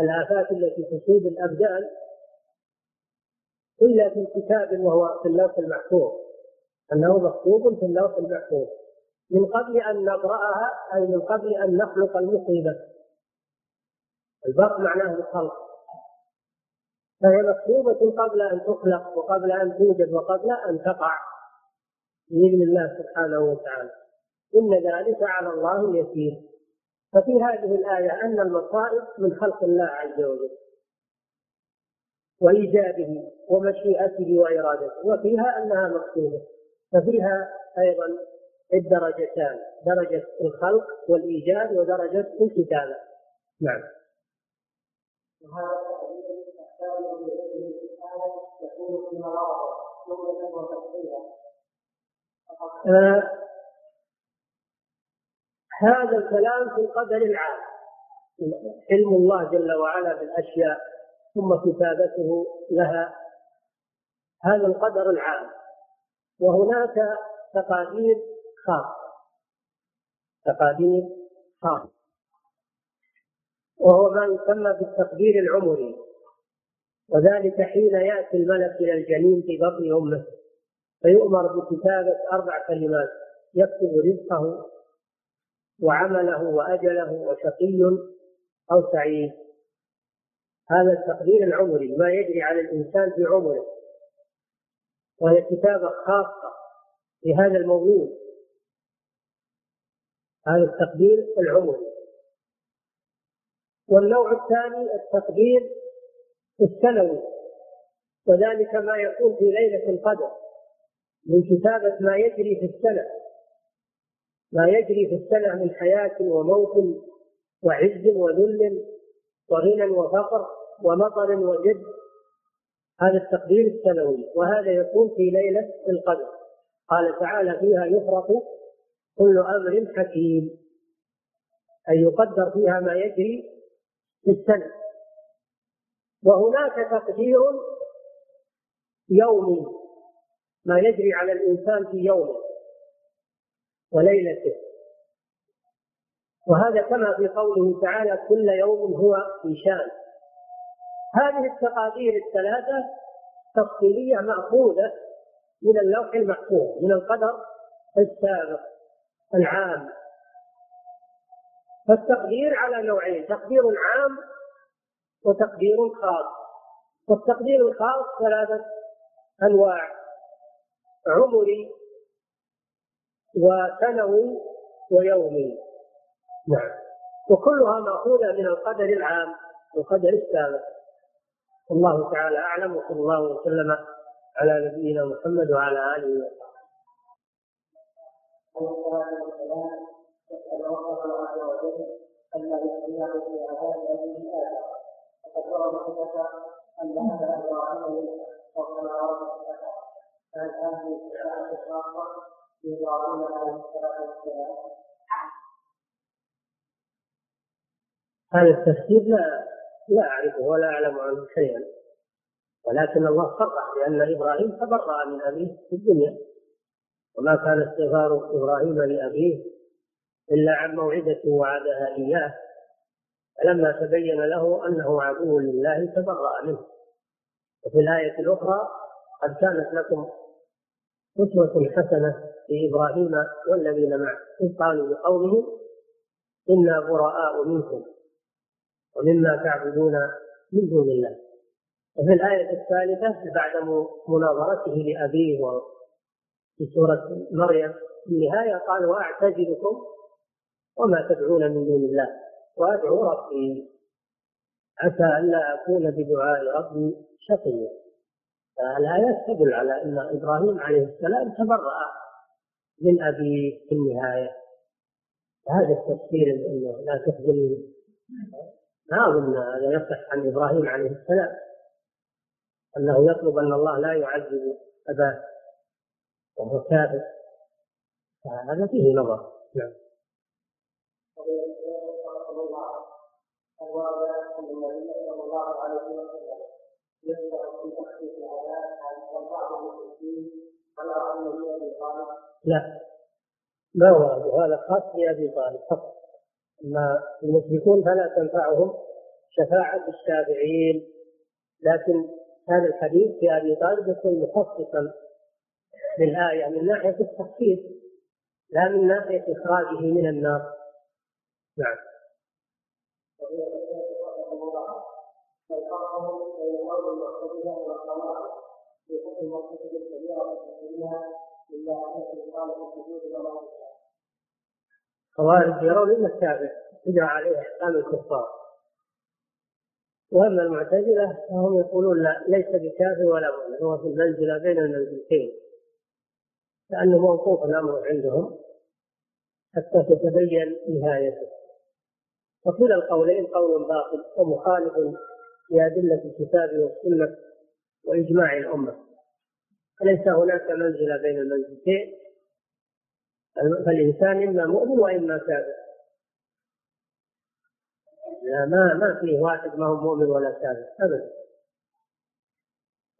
الآفات التي تصيب الأبدان إلا في كتاب وهو في اللوح المحفوظ. أنه مكتوب في اللوح المحفوظ. من قبل أن نقرأها أي من قبل أن نخلق المصيبة. البرق معناه الخلق. فهي مكتوبة قبل أن تخلق وقبل أن توجد وقبل أن تقع بإذن الله سبحانه وتعالى. إن ذلك على الله يسير. ففي هذه الآية أن المصائب من خلق الله عز وجل وإيجاده ومشيئته وإرادته. وفيها أنها مكتوبة. ففيها أيضا الدرجتان درجة الخلق والإيجاد ودرجة الكتابة. نعم. آه هذا الكلام في القدر العام. علم الله جل وعلا بالأشياء ثم كتابته لها. هذا القدر العام. وهناك تقادير خاصة تقادير خاصة وهو ما يسمى بالتقدير العمري. وذلك حين يأتي الملك إلى الجنين في بطن أمه. فيؤمر بكتابة أربع كلمات. يكتب رزقه وعمله وأجله وشقي أو سعيد. هذا التقدير العمري ما يجري على الإنسان في عمره. وهي كتابة خاصة لهذا المولود هذا التقدير العمري والنوع الثاني التقدير السنوي وذلك ما يكون في ليلة القدر من كتابة ما يجري في السنة. ما يجري في السنة من حياة وموت وعز وذل وغنى وفقر ومطر وجد. هذا التقدير السنوي وهذا يكون في ليلة القدر. قال تعالى فيها يفرق كل أمر حكيم. أي يقدر فيها ما يجري في السنة. وهناك تقدير يومي ما يجري على الإنسان في يومه وليلته. وهذا كما في قوله تعالى كل يوم هو في شان. هذه التقادير الثلاثة تفصيلية مأخوذة من اللوح المحفوظ من القدر السابق. العام. فالتقدير على نوعين تقدير عام وتقدير خاص. والتقدير الخاص ثلاثة أنواع عمري وسنوي ويومي. نعم. وكلها مأخوذة من القدر العام والقدر السابق والله تعالى أعلم وصلى الله وسلم على نبينا محمد وعلى آله وصحبه. يسأل ربه عز وجل أن يسأله في عذاب هذه الآية وقد روى حدث أن هذا إبراهيم وكما روى كانت هذه الشفاعة الخاصة لإبراهيم عليه الصلاة والسلام هذا التفسير لا لا أعرفه ولا أعلم عنه شيئا. ولكن الله صرح بأن إبراهيم تبرأ من أبيه في الدنيا. وما كان استغفار إبراهيم لأبيه إلا عن موعدة وعدها إياه فلما تبين له أنه عدو لله تبرأ منه. وفي الآية الأخرى قد كانت لكم أسوة حسنة في إبراهيم والذين معه إذ قالوا لقومهم إنا براء منكم ومما تعبدون من دون الله. وفي الآية الثالثة بعد مناظرته لأبيه في سورة مريم في النهاية قال وأعتزلكم وما تدعون من دون الله وأدعو ربي. عسى الا أكون بدعاء ربي شقيا. فالآيات تدل على أن إبراهيم عليه السلام تبرأ من ابيه في النهاية. هذا التفسير انه لا تخزني ما أظن هذا يصح عن إبراهيم عليه السلام أنه يطلب أن الله لا يعذب أباه. وهو كافر فهذا فيه نظر. نعم. أبي لا. ما ورد هذا خاص بأبي طالب فقط. أما المشركون فلا تنفعهم شفاعة الشافعين. لكن هذا الحديث في أبي طالب يكون مخصصا للآية من ناحية التخصيص لا من ناحية إخراجه من النار. نعم. خوارج يرون ان الكافر يجرى عليه إحكام الكفار. وأما المعتزلة فهم يقولون لا ليس بكافر ولا مؤمن هو في المنزلة بين المنزلتين. لأنه موقوف الأمر عندهم حتى تتبين نهايته. وكلا القولين قول باطل ومخالف لأدلة الكتاب والسنة وإجماع الأمة. فليس هناك منزلة بين المنزلتين؟ فالإنسان إما مؤمن وإما كافر. لا ما ما فيه واحد ما هو مؤمن ولا كافر أبدا.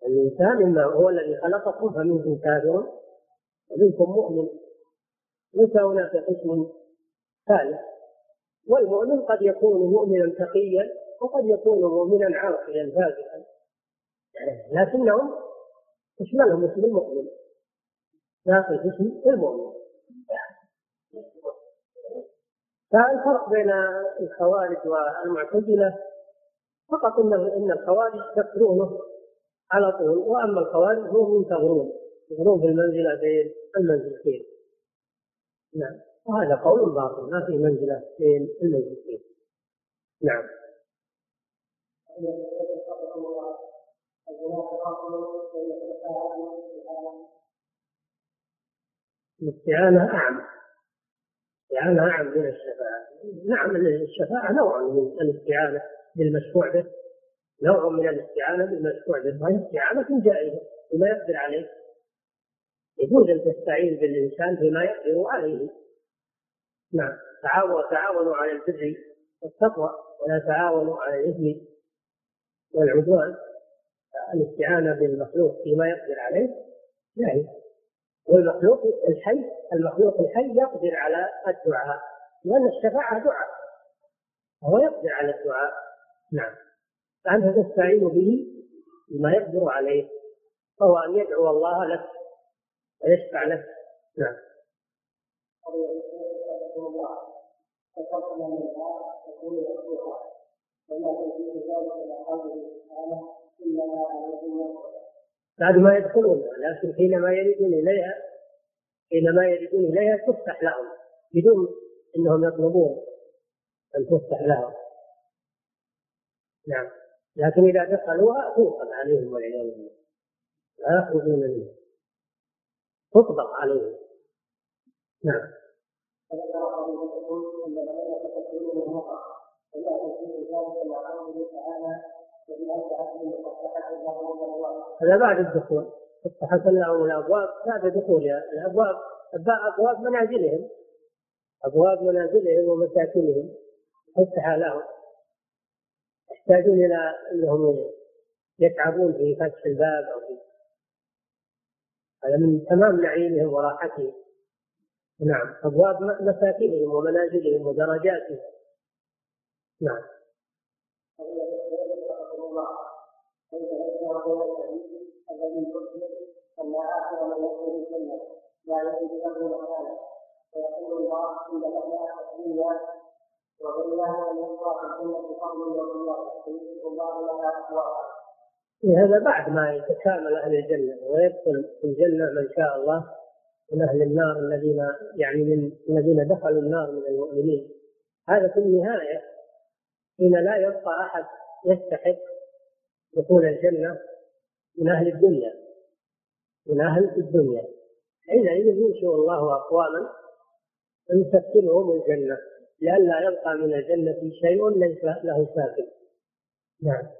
الإنسان إما هو الذي خلقكم فمنكم كافر ومنكم مؤمن. ليس هناك قسم ثالث. والمؤمن قد يكون مؤمنا تقيا وقد يكون مؤمنا عاقلا فاجرا لكنهم يشملهم اسم المؤمن. داخل اسم المؤمن. فالفرق بين الخوارج والمعتزلة فقط انه إن الخوارج يكفرونه على طول وأما الخوارج هم ينتظرون ينتظرون في المنزله بين المنزلتين. نعم. وهذا قول باطل ما في منزله بين المنزلتين. نعم. الاستعانة أعم. الاستعانة أعم من الشفاعة. نعم الشفاعة نوع من الاستعانة بالمشفوع به. نوع من الاستعانة بالمشفوع به. وهي استعانة جائزة بما يقدر عليه. يجوز أن تستعين بالإنسان بما يقدر عليه. نعم. تعاونوا تعاونوا على البر والتقوى ولا تعاونوا على الإثم والعدوان. الاستعانة بالمخلوق فيما يقدر عليه جائز والمخلوق الحي المخلوق الحي يقدر على الدعاء. لأن الشفاعة دعاء. وهو يقدر على الدعاء. نعم. فأنت تستعين به بما يقدر عليه. وهو أن يدعو الله لك. ويشفع لك نعم. بعد ما يدخلون لكن حينما يريدون إليها حينما يريدون إليها تفتح لهم بدون إنهم يطلبون أن تفتح لهم. نعم. لكن إذا دخلوها توقف عليهم والعياذ بالله لا يخرجون منها. تطبق عليهم نعم. هذا بعد الدخول. فتحت لهم الأبواب. بعد دخول الأبواب. أبواب منازلهم. أبواب منازلهم ومساكنهم. فتح لهم. يحتاجون إلى أنهم يتعبون في فتح الباب أو في هذا من تمام نعيمهم وراحتهم. نعم. أبواب مساكنهم ومنازلهم ودرجاتهم. نعم. ان اخر من يدخل الجنه لا يجد له الله ان لنا الدنيا فضل وضياء فيكتب الله لها هذا بعد ما يتكامل أهل الجنة ويدخل في الجنة من شاء الله من أهل النار الذين يعني من الذين دخلوا النار من المؤمنين. هذا في النهاية حين لا يبقى أحد يستحق دخول الجنة من أهل الدنيا من أهل الدنيا. حينئذ ينشئ الله أقواما ويسكنهم الجنة لئلا يبقى من الجنة شيء ليس له ساكن. نعم.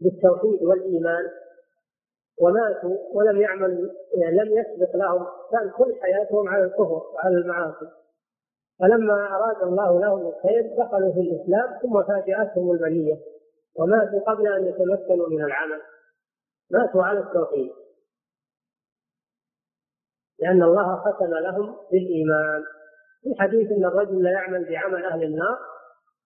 بالتوحيد والإيمان وماتوا ولم يعمل يعني لم يسبق لهم كان كل حياتهم على الكفر وعلى المعاصي. فلما أراد الله لهم الخير دخلوا في الإسلام ثم فاجأتهم البلية وماتوا قبل أن يتمكنوا من العمل. ماتوا على التوحيد. لأن الله ختم لهم بالإيمان. في حديث أن الرجل لا يعمل بعمل أهل النار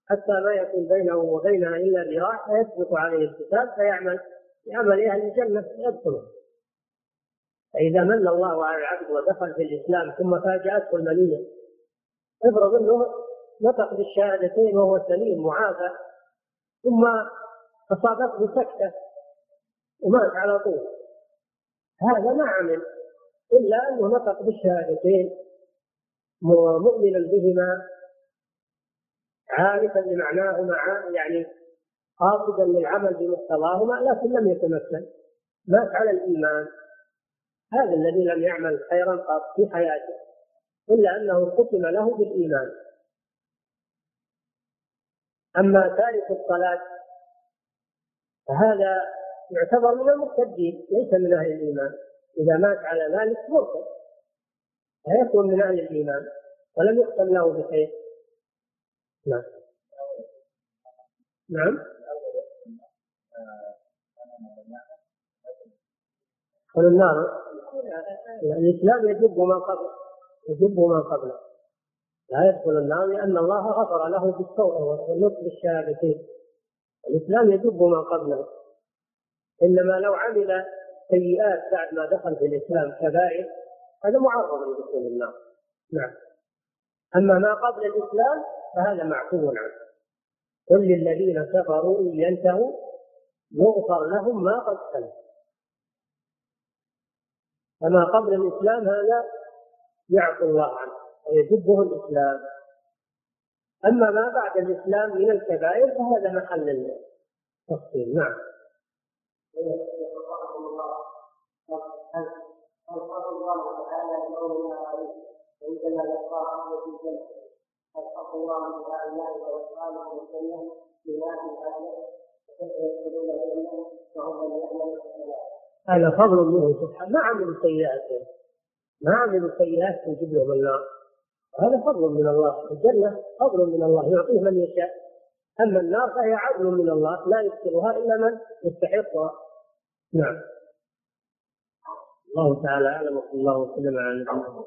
حتى ما يكون بينه وبينها إلا ذراع فيسبق عليه الكتاب فيعمل بعمل أهل الجنة يدخله. فإذا من الله على العبد ودخل في الإسلام ثم فاجأته المنية افرض أنه نطق بالشهادتين وهو سليم معافى ثم أصابته سكتة ومات على طول. هذا ما عمل إلا أنه نطق بالشهادتين مؤمنا بهما عارفا لمعناهما يعني قاصدا للعمل بمقتضاهما لكن لم يتمكن. مات على الإيمان. هذا الذي لم يعمل خيرا قط في حياته إلا أنه ختم له بالإيمان. أما تارك الصلاة فهذا يعتبر من المرتدين ليس من أهل الإيمان. إذا مات على ذلك مرتد لا يكون من أهل الإيمان ولم يختم له بخير. نعم. نعم. يدخل النار. الإسلام يجب ما قبل يجب ما قبله لا يدخل النار لأن الله غفر له بالتوبة والنطق بالشهادتين. الإسلام يجب ما قبله إنما لو عمل سيئات بعد ما دخل في الإسلام كبائر هذا معرض لدخول النار. نعم. أما ما قبل الإسلام فهذا معفو عنه. قل للذين كفروا إن ينتهوا يغفر لهم ما قد سلف. فما قبل الإسلام هذا يعفو الله عنه ويجبه الإسلام. أما ما بعد الإسلام من الكبائر فهذا محل التفصيل. نعم. الله تعالى عندما الجنة. ألحق الله بهؤلاء وأصحابه الجنة بناس الآية فكيف يدخلون الجنة وهم لم يعملوا هذا فضل منه سبحانه. ما عملوا سيئات. ما عملوا سيئات تجيب لهم النار هذا فضل من الله. الجنة فضل من الله. يعطيه من يشاء. أما النار فهي عدل من الله. لا يدخلها إلا من يستحقها نعم. الله تعالى أعلم. وصلى الله وسلم على نبينا